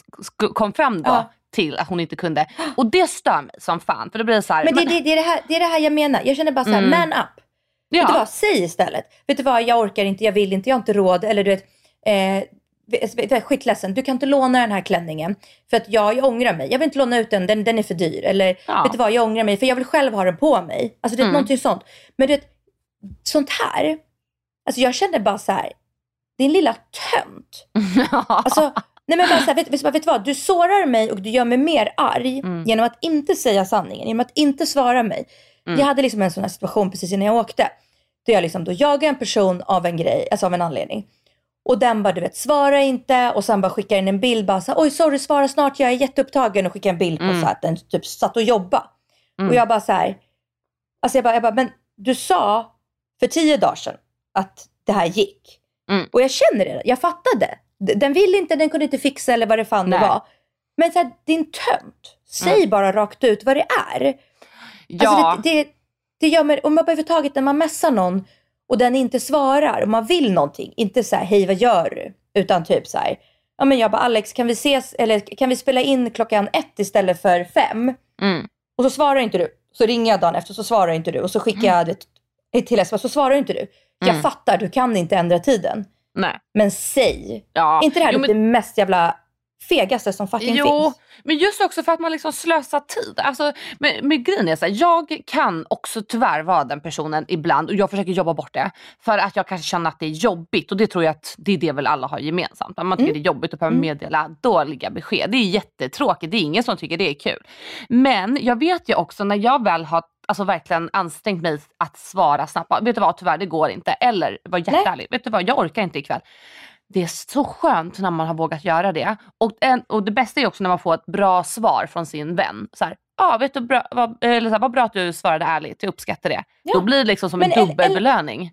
kom fram då. Ja. Till att hon inte kunde. Och det stör mig som fan. För det blir så här, Men det, det, det, är det, här, det är det här jag menar. Jag känner bara så här, Mm. man up. Vet du vad, säg istället. Vet du vad, jag orkar inte, jag vill inte, jag har inte råd. Eller du vet, eh, skitledsen, du kan inte låna den här klänningen. För att jag, jag ångrar mig. Jag vill inte låna ut den, den, den är för dyr. Eller Ja. vet du vad, jag ångrar mig för jag vill själv ha den på mig. Alltså det är Mm. någonting sånt. Men du vet, sånt här. Alltså jag känner bara så här, din lilla tönt. Alltså, nej men bara så här, vet, vet, vet du vad? Du sårar mig och du gör mig mer arg Mm. genom att inte säga sanningen, genom att inte svara mig. Mm. Jag hade liksom en sån här situation precis innan jag åkte. Där jag liksom då jagar en person av en grej, alltså av en anledning. Och den bara, du vet, svara inte och sen bara skickar in en bild bara så här, oj sorry svara snart, jag är jätteupptagen och skickar en bild på Mm. så här, att den typ satt och jobbade. Mm. Och jag bara så här, alltså jag bara, jag bara, men du sa för tio dagar sedan att det här gick. Mm. Och jag känner det, jag fattade. Den vill inte, den kunde inte fixa eller vad det fan Nej. det var. Men så här, din tönt, säg bara rakt ut vad det är. ja. Alltså det, det, det gör mig, om man överhuvudtaget när man messar någon och den inte svarar och man vill någonting, inte så här, hej vad gör du? Utan typ så här, ja men jag bara Alex kan vi ses, eller kan vi spela in klockan ett istället för fem? Mm. Och så svarar inte du. Så ringer jag dagen efter så svarar inte du. Och så skickar jag det till sms så svarar inte du. Jag Mm. fattar, du kan inte ändra tiden. Nej. Men säg, Ja. inte det här Jo, men- det mest jävla fegaste som fucking Jo, finns. men just också för att man liksom slösar tid. Alltså, men, men grejen är så här, jag kan också tyvärr vara den personen ibland och jag försöker jobba bort det. För att jag kanske känner att det är jobbigt och det tror jag att det är det väl alla har gemensamt. Att man tycker det är jobbigt att behöva Mm. meddela dåliga besked. Det är jättetråkigt, det är ingen som tycker det är kul. Men jag vet ju också när jag väl har alltså verkligen ansträngt mig att svara snabbt. Vet du vad, tyvärr det går inte. Eller var jätteärlig, vet du vad, jag orkar inte ikväll. Det är så skönt när man har vågat göra det. Och, en, och det bästa är också när man får ett bra svar från sin vän. Så här, ah, vet du, bra, vad, eller så här, vad bra att du svarade ärligt, jag uppskattar det. Ja. Då blir det liksom som Men en dubbelbelöning.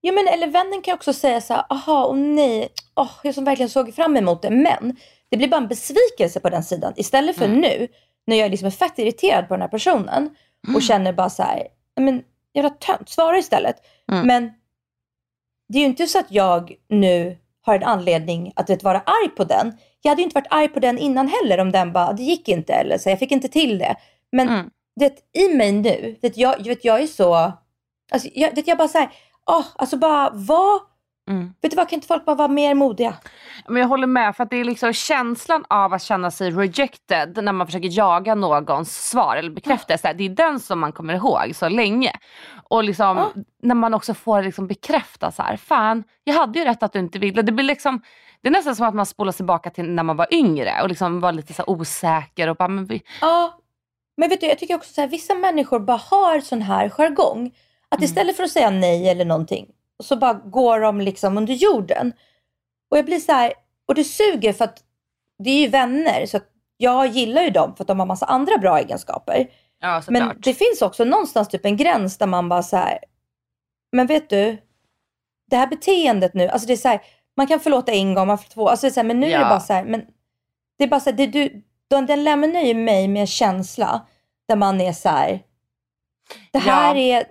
Ja men eller vännen kan också säga så här, aha, och nej, oh, jag som verkligen såg fram emot det. Men det blir bara en besvikelse på den sidan. Istället för Mm. nu, när jag liksom är fett irriterad på den här personen. Och känner bara så här, "Nej, men jävla tönt, svara istället. Mm. Men det är ju inte så att jag nu har en anledning att vet, vara arg på den. Jag hade ju inte varit arg på den innan heller om den bara, det gick inte eller så jag fick inte till det. Men Mm. det, i mig nu, det, jag, vet, jag är så, alltså, jag, det, jag bara såhär, oh, alltså bara vad, Mm. vet du vad, kan inte folk bara vara mer modiga? Men jag håller med för att det är liksom känslan av att känna sig rejected när man försöker jaga någons svar eller bekräftelse. Det är den som man kommer ihåg så länge. Och liksom, Ja. när man också får liksom bekräfta så här, fan jag hade ju rätt att du inte ville. Det blir liksom, det är nästan som att man spolar tillbaka till när man var yngre och liksom var lite så osäker och bara, men vi, Ja, men vet du, jag tycker också så här, vissa människor bara har sån här jargong. Att Mm. istället för att säga nej eller någonting, så bara går de liksom under jorden. Och jag blir så här, och det suger för att det är ju vänner, så jag gillar ju dem för att de har massa andra bra egenskaper. ja Men det finns också någonstans typ en gräns där man bara så här, men vet du, det här beteendet nu, alltså det är så här, man kan förlåta en gång, man får två, alltså det är så här, men nu är det Ja. bara så här, men det är bara så här, det, du, den, den lämnar ju mig med en känsla där man är så här, det här Ja. är,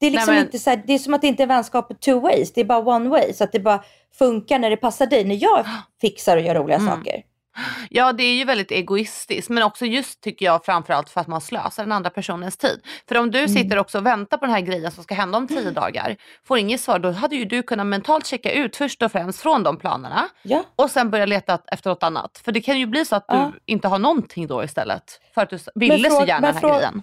det är liksom Nej, men- inte så här, det är som att det inte är vänskap two ways, det är bara one way, så att det bara funkar när det passar dig, när jag fixar och gör roliga Mm. saker. Ja det är ju väldigt egoistiskt men också just tycker jag framförallt för att man slösar den andra personens tid. För om Mm. du sitter också och väntar på den här grejen som ska hända om tio dagar, får inget svar, då hade ju du kunnat mentalt checka ut först och främst från de planerna Ja. och sen börja leta efter något annat. För det kan ju bli så att du Ja. inte har någonting då istället. För att du ville så gärna den här grejen.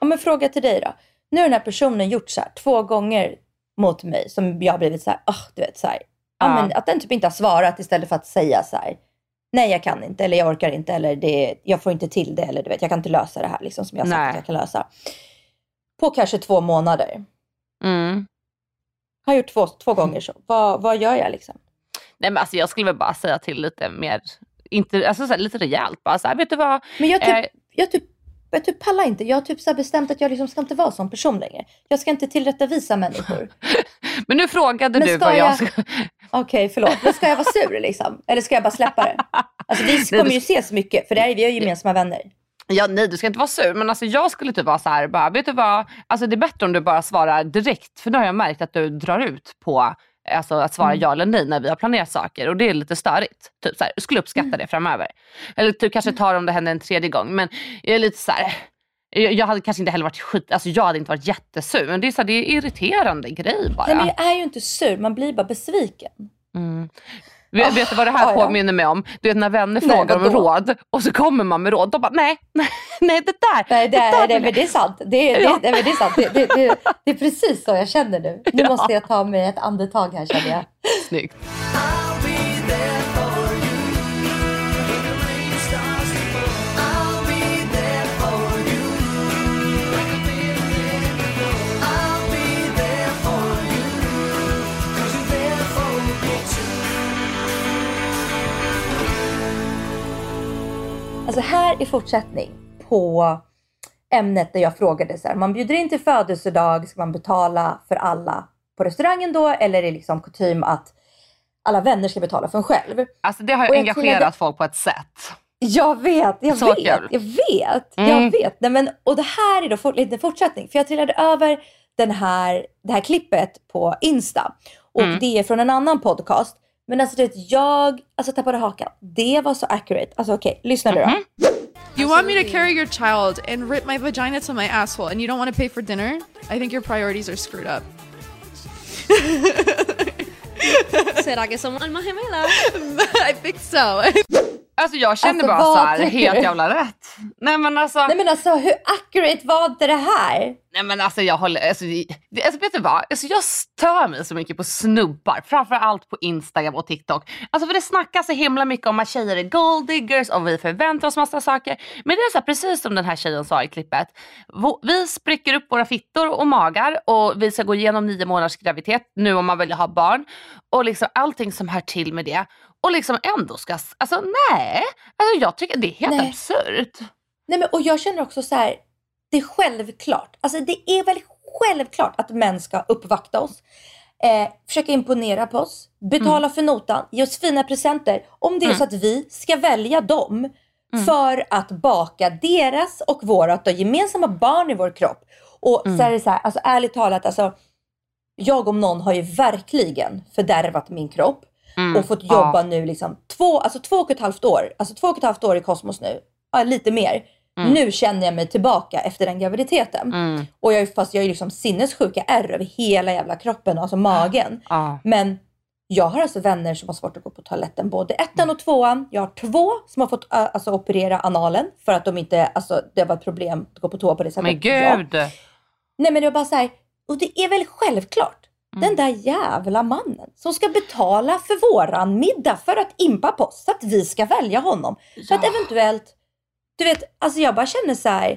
Ja, men fråga till dig då. Nu har den här personen gjort så här två gånger mot mig som jag har blivit så här, ah, du vet så här. Ja. Ja. men att den typ inte har svarat istället för att säga så här. nej jag kan inte eller jag orkar inte eller det, jag får inte till det eller du vet, jag kan inte lösa det här liksom, som jag har sagt Nej. att jag kan lösa. På kanske två månader. Mm. Har gjort två, två gånger så. Vad, vad gör jag liksom? Nej men alltså jag skulle väl bara säga till lite mer, inte, alltså så här, lite rejält bara så här, vet du vad? Men jag typ, Eh. jag typ, jag typ pallar inte. Jag har typ så bestämt att jag liksom ska inte vara sån person längre. Jag ska inte tillrättavisa människor. Men nu frågade Men du vad jag jag- ska... Okej, förlåt. Men ska jag vara sur liksom? Eller ska jag bara släppa det? Alltså vi du- kommer ju ses mycket för det här, är- vi har ju gemensamma vänner. Ja nej du ska inte vara sur men alltså jag skulle typ vara så här, bara, vet du vad? Alltså det är bättre om du bara svarar direkt för nu har jag märkt att du drar ut på alltså, att svara Mm. ja eller nej när vi har planerat saker och det är lite störigt. Typ så här, skulle uppskatta Mm. det framöver. Eller typ kanske tar om det händer en tredje gång men jag är lite så här. Jag, jag hade kanske inte heller varit skit, alltså jag hade inte varit jättesur men det är, så här, det är irriterande grej bara. Nej, men jag är ju inte sur, man blir bara besviken. Mm. Vet, vet du vad det här Ah, ja. påminner mig om? Du vet när vänner Nej, frågar om råd och så kommer man med råd. De bara nej, nej, det där. Nej, det, där är, det, men det är sant. Det, är- Ja. det, det, det är sant. Det, det, det, det är precis så jag känner nu. Nu Ja. måste jag ta mig ett andetag här känner jag. Snyggt. Alltså här är fortsättning på ämnet där jag frågade så här, man bjuder in till födelsedag, ska man betala för alla på restaurangen då eller är det liksom kutym att alla vänner ska betala för en själv? Alltså det har jag engagerat trillade- folk på ett sätt. Jag vet, jag Så vet, kul. jag vet, Mm. jag vet. Nej, men, och det här är då fort, lite fortsättning, för jag trillade över den här, det här klippet på Insta. Och Mm. det är från en annan podcast. Men alltså det jag alltså, tappade hakan. Det var så accurate. Alltså okej, lyssna nu då. Mhm. You want me to carry your child and rip my vagina to my asshole, and you don't want to pay for dinner? I think your priorities are screwed up. ¿Será que somos almas gemelas? I think so. Alltså jag känner Alltså, bara vad så här, tycker helt jävla rätt. Nej men alltså, Nej men alltså hur accurate var inte det här? nej men alltså jag håller, alltså, det, alltså vet du vad? Alltså, jag stör mig så mycket på snubbar, framförallt på Instagram och TikTok. Alltså för det snackas så himla mycket om att tjejer är gold diggers och vi förväntar oss massa saker. Men det är så här, precis som den här tjejen sa i klippet. Vi spricker upp våra fittor och magar och vi ska gå igenom nio månaders graviditet nu om man vill ha barn. Och liksom allting som hör till med det. Och liksom ändå ska, alltså nej. Alltså jag tycker det är helt Nej. absurt. Nej men och jag känner också så här. Det är självklart. Alltså det är väl självklart att män ska uppvakta oss. Eh, försöka imponera på oss. Betala Mm. för notan. Ge oss fina presenter. Om det är så att vi ska välja dem. Mm. För att baka deras och vårat då, gemensamma barn i vår kropp. Och Mm. så är det så här, alltså ärligt talat, alltså, jag om någon har ju verkligen fördärvat min kropp. Mm. och fått jobba nu liksom två, alltså två och ett halvt år. Alltså två och ett halvt år i kosmos nu. Ja, lite mer. Nu känner jag mig tillbaka efter den graviditeten. Mm. Och jag, fast jag är liksom sinnessjuka ärr över hela jävla kroppen, alltså magen. Ja. Men jag har alltså vänner som har svårt att gå på toaletten, både ettan och tvåan. Jag har två som har fått äh, alltså, operera analen för att de inte, alltså det var ett problem att gå på toa på det sättet. Men Ja. gud. Nej men det var bara så här, och det är väl självklart. Mm. Den där jävla mannen som ska betala för våran middag för att impa på oss så att vi ska välja honom. För att Ja. eventuellt, du vet, alltså jag bara känner så här,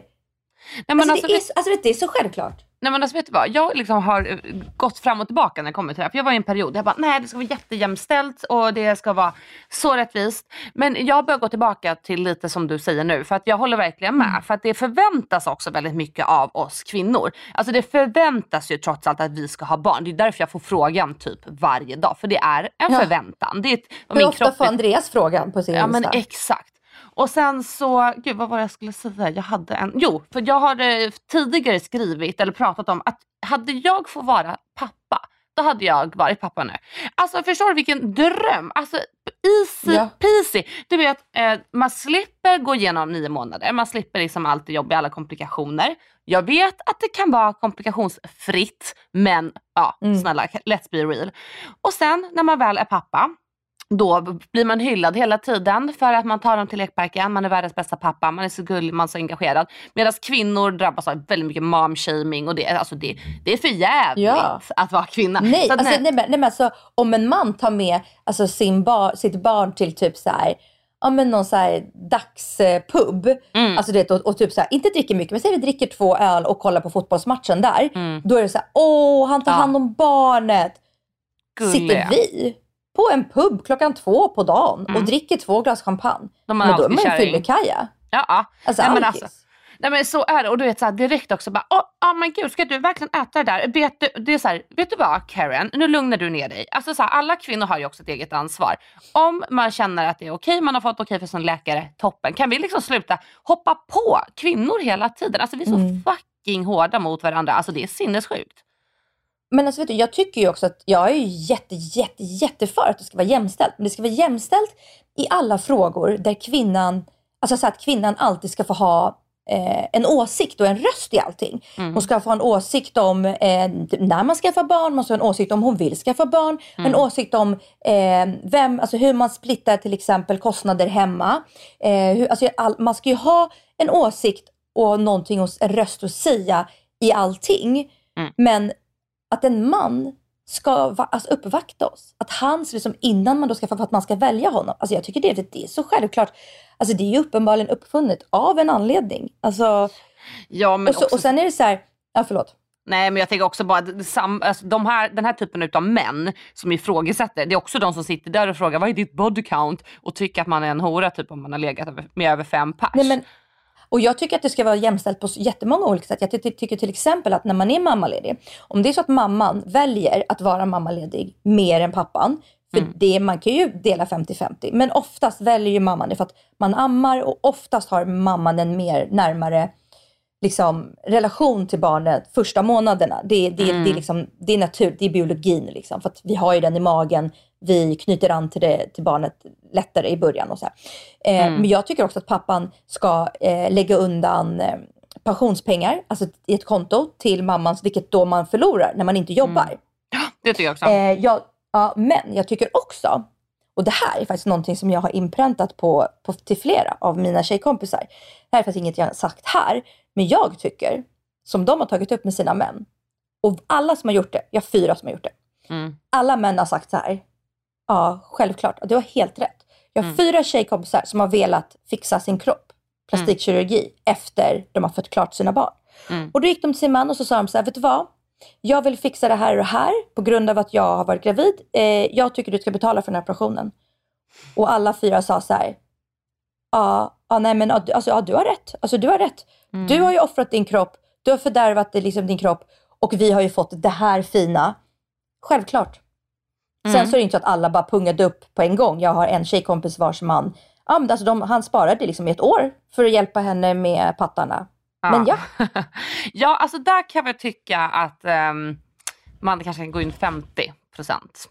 Nej, men alltså, alltså, det, är, vet, så- alltså det är så självklart. Nej, men alltså, vet du vad? Jag liksom har eh, gått fram och tillbaka när det kommer till det här. För jag var i en period där jag bara, nej det ska vara jättejämställt och det ska vara så rättvist. Men jag börjar gå tillbaka till lite som du säger nu. För att jag håller verkligen med. För att det förväntas också väldigt mycket av oss kvinnor. Alltså det förväntas ju trots allt att vi ska ha barn. Det är därför jag får frågan typ varje dag. För det är en Ja. förväntan. Det är ett, Hur min ofta kropp får Andreas frågan på sin Ja men exakt. Och sen så, gud vad var det jag skulle säga? Jag hade en, jo för jag har eh, tidigare skrivit eller pratat om att hade jag fått vara pappa, då hade jag varit pappa nu. Alltså förstår du vilken dröm? Alltså easy Ja. peasy. Du vet, eh, man slipper gå igenom nio månader, man slipper liksom allt det jobbiga, alla komplikationer. Jag vet att det kan vara komplikationsfritt, men ja, Mm. snälla, let's be real. Och sen när man väl är pappa, då blir man hyllad hela tiden för att man tar dem till lekparken, man är världens bästa pappa, man är så gullig, man är så engagerad. Medan kvinnor drabbas av väldigt mycket momshaming och det, alltså det, det är för jävligt Ja. att vara kvinna. Nej, Så att alltså, nej. men, nej men alltså om en man tar med alltså, sin bar, sitt barn till typ så här, ja, men någon så här dagspub. Mm. Alltså det, och, och typ så här, inte dricker mycket, men säg vi dricker två öl och kollar på fotbollsmatchen där. Då är det så här, åh han tar Mm. Ja. hand om barnet. Gulliga. Sitter vi på en pub klockan två på dagen och dricker två glas champagne. De men då är man ju fyllekaja. Ja, ja. Alltså, nej, men alltså, nej men så är det och du vet så här, direkt också bara, åh oh, men gud ska du verkligen äta det där? Vet du, det är så här, vet du vad Karen, nu lugnar du ner dig. Alltså så här, alla kvinnor har ju också ett eget ansvar. Om man känner att det är okej, man har fått okej för sin läkare, toppen. Kan vi liksom sluta hoppa på kvinnor hela tiden? Alltså vi är så Mm. fucking hårda mot varandra, alltså det är sinnessjukt. Men alltså vet du, jag tycker ju också att jag är ju jätte, jätte, jätteför att det ska vara jämställt. Men det ska vara jämställt i alla frågor där kvinnan, alltså så att kvinnan alltid ska få ha eh, en åsikt och en röst i allting. Mm. Hon ska få en åsikt om eh, när man skaffar barn, man ska ha en åsikt om hon vill skaffa barn, Mm. en åsikt om eh, vem, alltså hur man splittar till exempel kostnader hemma. Eh, hur, alltså, all, man ska ju ha en åsikt och någonting, och, en röst att säga i allting. Mm. Men att en man ska va- alltså uppvakta oss. Att han, liksom, innan man då ska för att man ska välja honom. Alltså jag tycker det, det är så självklart. Alltså det är ju uppenbarligen uppfunnet av en anledning. Alltså, Ja, men och, så, också och sen är det så här, ja förlåt. Nej men jag tänker också bara, sam, alltså, de här, den här typen av män som ifrågasätter, det är också de som sitter där och frågar vad är ditt body count och tycker att man är en hora typ om man har legat över- med över fem pers. Nej, men, och jag tycker att det ska vara jämställt på jättemånga olika sätt. Jag ty- ty- tycker till exempel att när man är mammaledig, om det är så att mamman väljer att vara mammaledig mer än pappan, för Mm. det, man kan ju dela 50-50, men oftast väljer ju mamman det för att man ammar och oftast har mamman en mer närmare liksom, relation till barnet första månaderna. Det, det, Mm. det, är liksom, det är natur, det är biologin. Liksom, för att vi har ju den i magen, vi knyter an till, det, till barnet lättare i början. Och så. Eh, Mm. Men jag tycker också att pappan ska eh, lägga undan eh, pensionspengar, alltså i ett konto till mammans, vilket då man förlorar när man inte jobbar. det tycker jag också. Eh, jag, ja, men jag tycker också, och det här är faktiskt någonting som jag har inpräntat på, på, till flera av mina tjejkompisar. Det här är faktiskt inget jag har sagt här, men jag tycker, som de har tagit upp med sina män, och alla som har gjort det, jag har fyra som har gjort det, Mm. alla män har sagt så här, ja självklart, du har helt rätt. Jag har Mm. fyra tjejkompisar som har velat fixa sin kropp, plastikkirurgi, efter de har fött klart sina barn. Mm. Och då gick de till sin man och så sa de så här, vet du vad? Jag vill fixa det här och det här på grund av att jag har varit gravid. Eh, jag tycker du ska betala för den här operationen. Och alla fyra sa så här, ja, ja nej men alltså, ja, du har rätt. Alltså du har rätt. Mm. Du har ju offrat din kropp, du har fördärvat det, liksom, din kropp och vi har ju fått det här fina. Självklart. Sen Mm. så är det inte så att alla bara pungade upp på en gång. Jag har en tjejkompis vars man, ja, men alltså de, han sparade liksom i ett år för att hjälpa henne med pattarna. Men ja, ja, alltså där kan jag tycka att ehm, man kanske kan gå in 50 procent.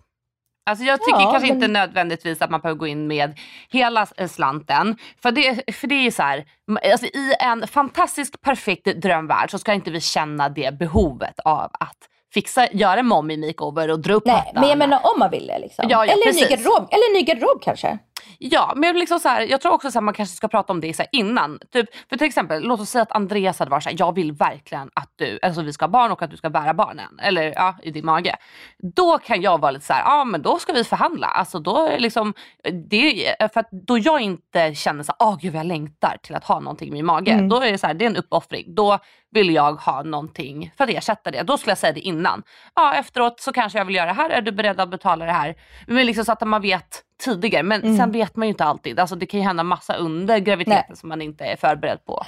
Alltså jag tycker Ja, kanske men- inte nödvändigtvis att man behöver gå in med hela eh, slanten. För det, för det är så här, alltså i en fantastisk perfekt drömvärld så ska inte vi känna det behovet av att fixa, göra en mommy makeover och dra upp nej, hattarna. men jag menar om man ville liksom. Ja, ja, eller, en ny garderob, eller en ny garderob kanske. Ja, men liksom så här, jag tror också att man kanske ska prata om det så innan. Typ, för till exempel, låt oss säga att Andreas hade varit så här, jag vill verkligen att du, alltså vi ska ha barn och att du ska bära barnen. Eller ja, i din mage. Då kan jag vara lite så här, ja men då ska vi förhandla. Alltså då liksom, det för att då jag inte känner så här, åh gud vad jag längtar till att ha någonting i min mage. Mm. Då är det så här, det är en uppoffring. Då vill jag ha någonting för att ersätta det. Då skulle jag säga det innan. Ja efteråt så kanske jag vill göra det här, är du beredd att betala det här? Men liksom så att man vet tidigare. Men Mm. sen vet man ju inte alltid. Alltså det kan ju hända massa under graviditeten Nej. som man inte är förberedd på.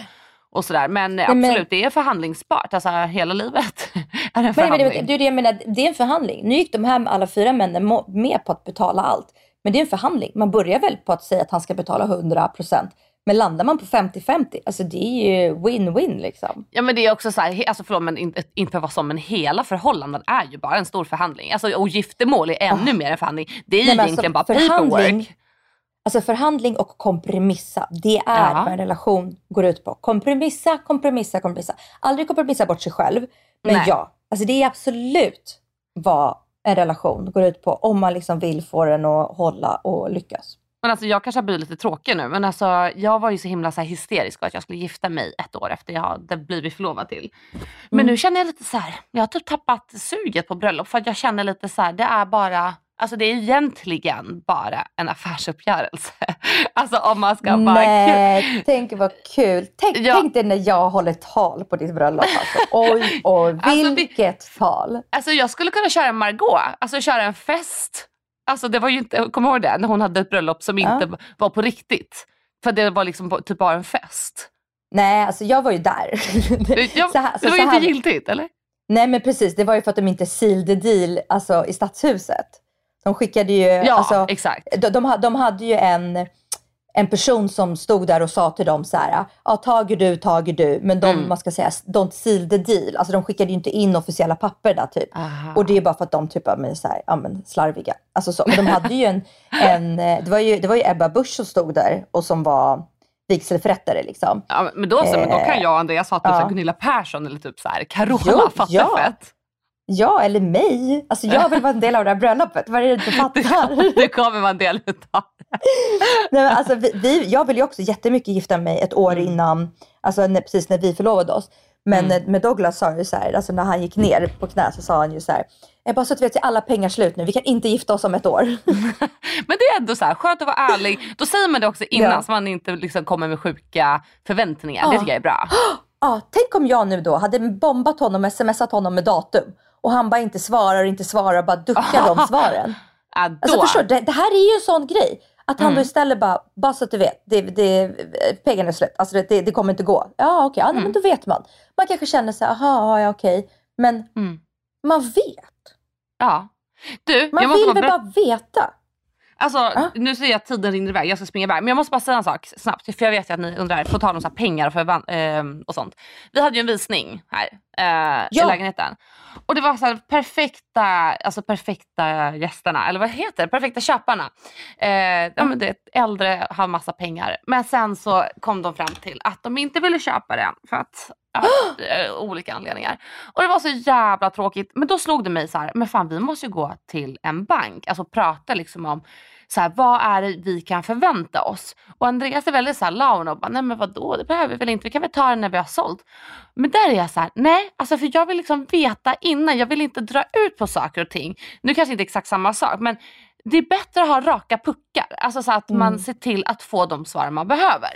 Och sådär. Men men- absolut, det är förhandlingsbart. Alltså hela livet är en Men, men förhandling. det, är det jag menar, det är en förhandling. Nu gick de här alla fyra männen med på att betala allt. Men det är en förhandling. Man börjar väl på att säga att han ska betala 100%. Men landar man på 50-50, alltså det är ju win-win liksom. Ja men det är också så här, alltså förlåt men inte, inte för vara så men hela förhållanden är ju bara en stor förhandling. Alltså, och giftermål är ännu mer en förhandling. Det är ju men egentligen alltså, bara paperwork. Alltså förhandling och kompromissa, det är Ja. vad en relation går ut på. Kompromissa, kompromissa, kompromissa. Aldrig kompromissa bort sig själv. Men Nej. ja, alltså det är absolut vad en relation går ut på om man liksom vill få den att hålla och lyckas. Men alltså jag kanske har blivit lite tråkig nu men alltså jag var ju så himla så hysterisk för att jag skulle gifta mig ett år efter jag hade blivit förlovad till. Men Mm. nu känner jag lite så här, jag har typ tappat suget på bröllop för att jag känner lite så här, det är bara Alltså det är egentligen bara en affärsuppgörelse. Alltså om man ska bara... Nej, tänk vad kul. Tänk, Ja. tänk dig när jag håller tal på ditt bröllop. Alltså. Oj, oj, Alltså, vilket tal. Alltså jag skulle kunna köra en Margot, alltså köra en fest. Alltså det var ju inte, kom ihåg det, när hon hade ett bröllop som Ja. inte var på riktigt. För det var liksom typ bara en fest. Nej, alltså jag var ju där. Ja, Så här- så- det var ju inte giltigt eller? Nej men precis, det var ju för att de inte sealed deal alltså, i stadshuset. De skickade ju, Ja, alltså, exakt. de, de, de hade ju en, en person som stod där och sa till dem så här, ja tager du, tager du, men de, Mm. man ska säga, don't seal the deal. Alltså de skickade ju inte in officiella papper där typ. Aha. Och det är bara för att de typ är men, så här, ja, men, slarviga. Alltså så. Men de hade ju en, en eh, det, var ju, det var ju Ebba Busch som stod där och som var vigselförrättare liksom. Ja, men då så, men då kan Eh, jag och Andreas ha typ ja. Gunilla Persson eller typ så här Carola, fattar ja. Ja, eller mig. Alltså jag vill vara en del av det här bröllopet. Vad är det du fattar? Det kommer vara en del utav. Nej, men alltså, vi, vi, jag vill ju också jättemycket gifta mig ett år Mm. innan, alltså när, precis när vi förlovade oss. Men Mm. med Douglas sa ju så här, alltså när han gick ner på knä så sa han ju så här, "Eh, bara så att vi vet, alla pengar slut nu, vi kan inte gifta oss om ett år. Men det är ändå så här, skönt att vara ärlig. Då säger man det också innan Ja. så man inte liksom kommer med sjuka förväntningar. Det Ja. tycker jag är bra. Ja, tänk om jag nu då hade bombat honom och smsat honom med datum och han bara inte svarar och inte svarar och bara duckar de svaren. Ja, då. Alltså förstår det, det här är ju en sån grej. Att han Mm. då istället bara, bara så att du vet, det, det, pengarna är slut. Alltså det, det, kommer inte gå. Ja okej, ja, nej, men då vet man. Man kanske känner så här, aha, ja okej. Men Mm. man vet. Ja. Du, Man vill väl bara veta. Alltså, nu ser jag att tiden rinner iväg, jag ska springa iväg. Men jag måste bara säga en sak snabbt, för jag vet ju att ni undrar, på tal om så pengar och, förvan- ehm, och sånt. Vi hade ju en visning här eh, Ja. i lägenheten. Och det var så här perfekta, alltså perfekta gästerna, eller vad heter det? Perfekta köparna. Eh, ja, men det, äldre, har massa pengar. Men sen så kom de fram till att de inte ville köpa den för att ja, eh, olika anledningar. Och det var så jävla tråkigt. Men då slog det mig så här, men fan vi måste ju gå till en bank, alltså prata liksom om så här, vad är det vi kan förvänta oss? Och Andreas är väldigt så här laun och bara, nej men vadå, det behöver vi väl inte, vi kan väl ta det när vi har sålt. Men där är jag så här, nej, alltså för jag vill liksom veta innan, jag vill inte dra ut på saker och ting. Nu kanske inte exakt samma sak, men det är bättre att ha raka puckar, alltså så att man Mm. ser till att få de svar man behöver.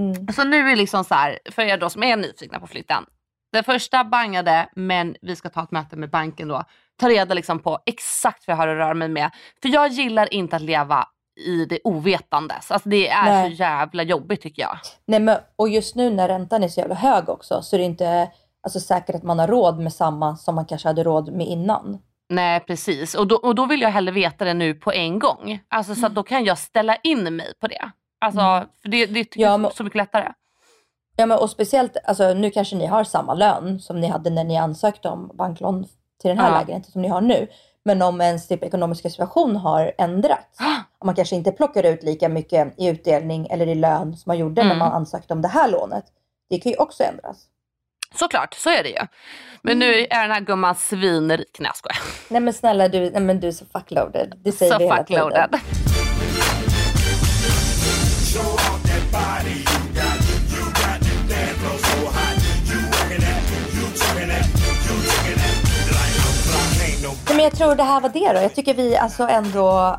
Mm. Så nu är liksom så här, för er då som är nyfikna på flytten. Den första bangade, men vi ska ta ett möte med banken då. Ta reda liksom på exakt vad jag har att röra mig med. För jag gillar inte att leva i det ovetandes. Alltså det är Nej. så jävla jobbigt tycker jag. Nej, men, och just nu när räntan är så jävla hög också så är det inte alltså, säkert att man har råd med samma som man kanske hade råd med innan. Nej precis, och då, och då vill jag hellre veta det nu på en gång. Alltså så att då kan jag ställa in mig på det. Alltså, Mm. för det, det tycker Ja, jag är så mycket lättare. Ja, men, och speciellt, alltså, nu kanske ni har samma lön som ni hade när ni ansökte om banklån till den här Ja. lägenheten som ni har nu. Men om ens typ, ekonomiska situation har ändrats, om man kanske inte plockar ut lika mycket i utdelning eller i lön som man gjorde när Mm. man ansökte om det här lånet. Det kan ju också ändras. Såklart, så är det ju. Men nu är den här gumman svinrik. Nej jag skojar. Nej men snälla du, nej, men du är så fuckloaded. Det säger Så vi hela fuckloaded. tiden. Jag tror det här var det då. Jag tycker vi alltså ändå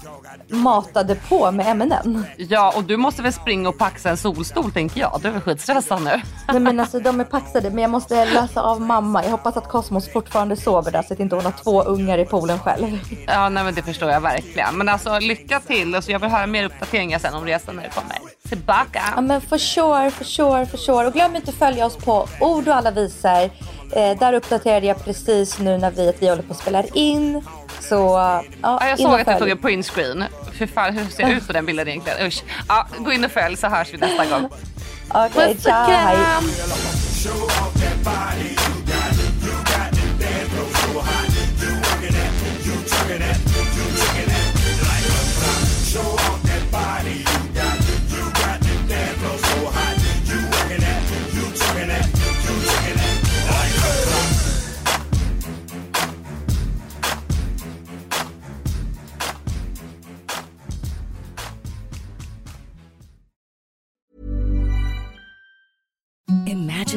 matade på med ämnen. Ja, och du måste väl springa och paxa en solstol tänker jag. Du är väl skitstressad nu. Nej men alltså de är paxade men jag måste lösa av mamma. Jag hoppas att Cosmos fortfarande sover där så att inte hon har två ungar i poolen själv. Ja, nej men det förstår jag verkligen. Men alltså lycka till. Alltså, jag vill höra mer uppdateringar sen om resan när det kommer tillbaka. Ja men for sure, for sure, for sure. Och glöm inte att följa oss på Ord och alla visar. Eh, där uppdaterade jag precis nu när vi, att vi håller på att spela in. Så ja, Ja, jag såg att du tog en printscreen. Fy fan, hur ser det ut på den bilden egentligen? Usch. Ja, gå in och följ så hörs vi nästa gång. Okej, och ciao,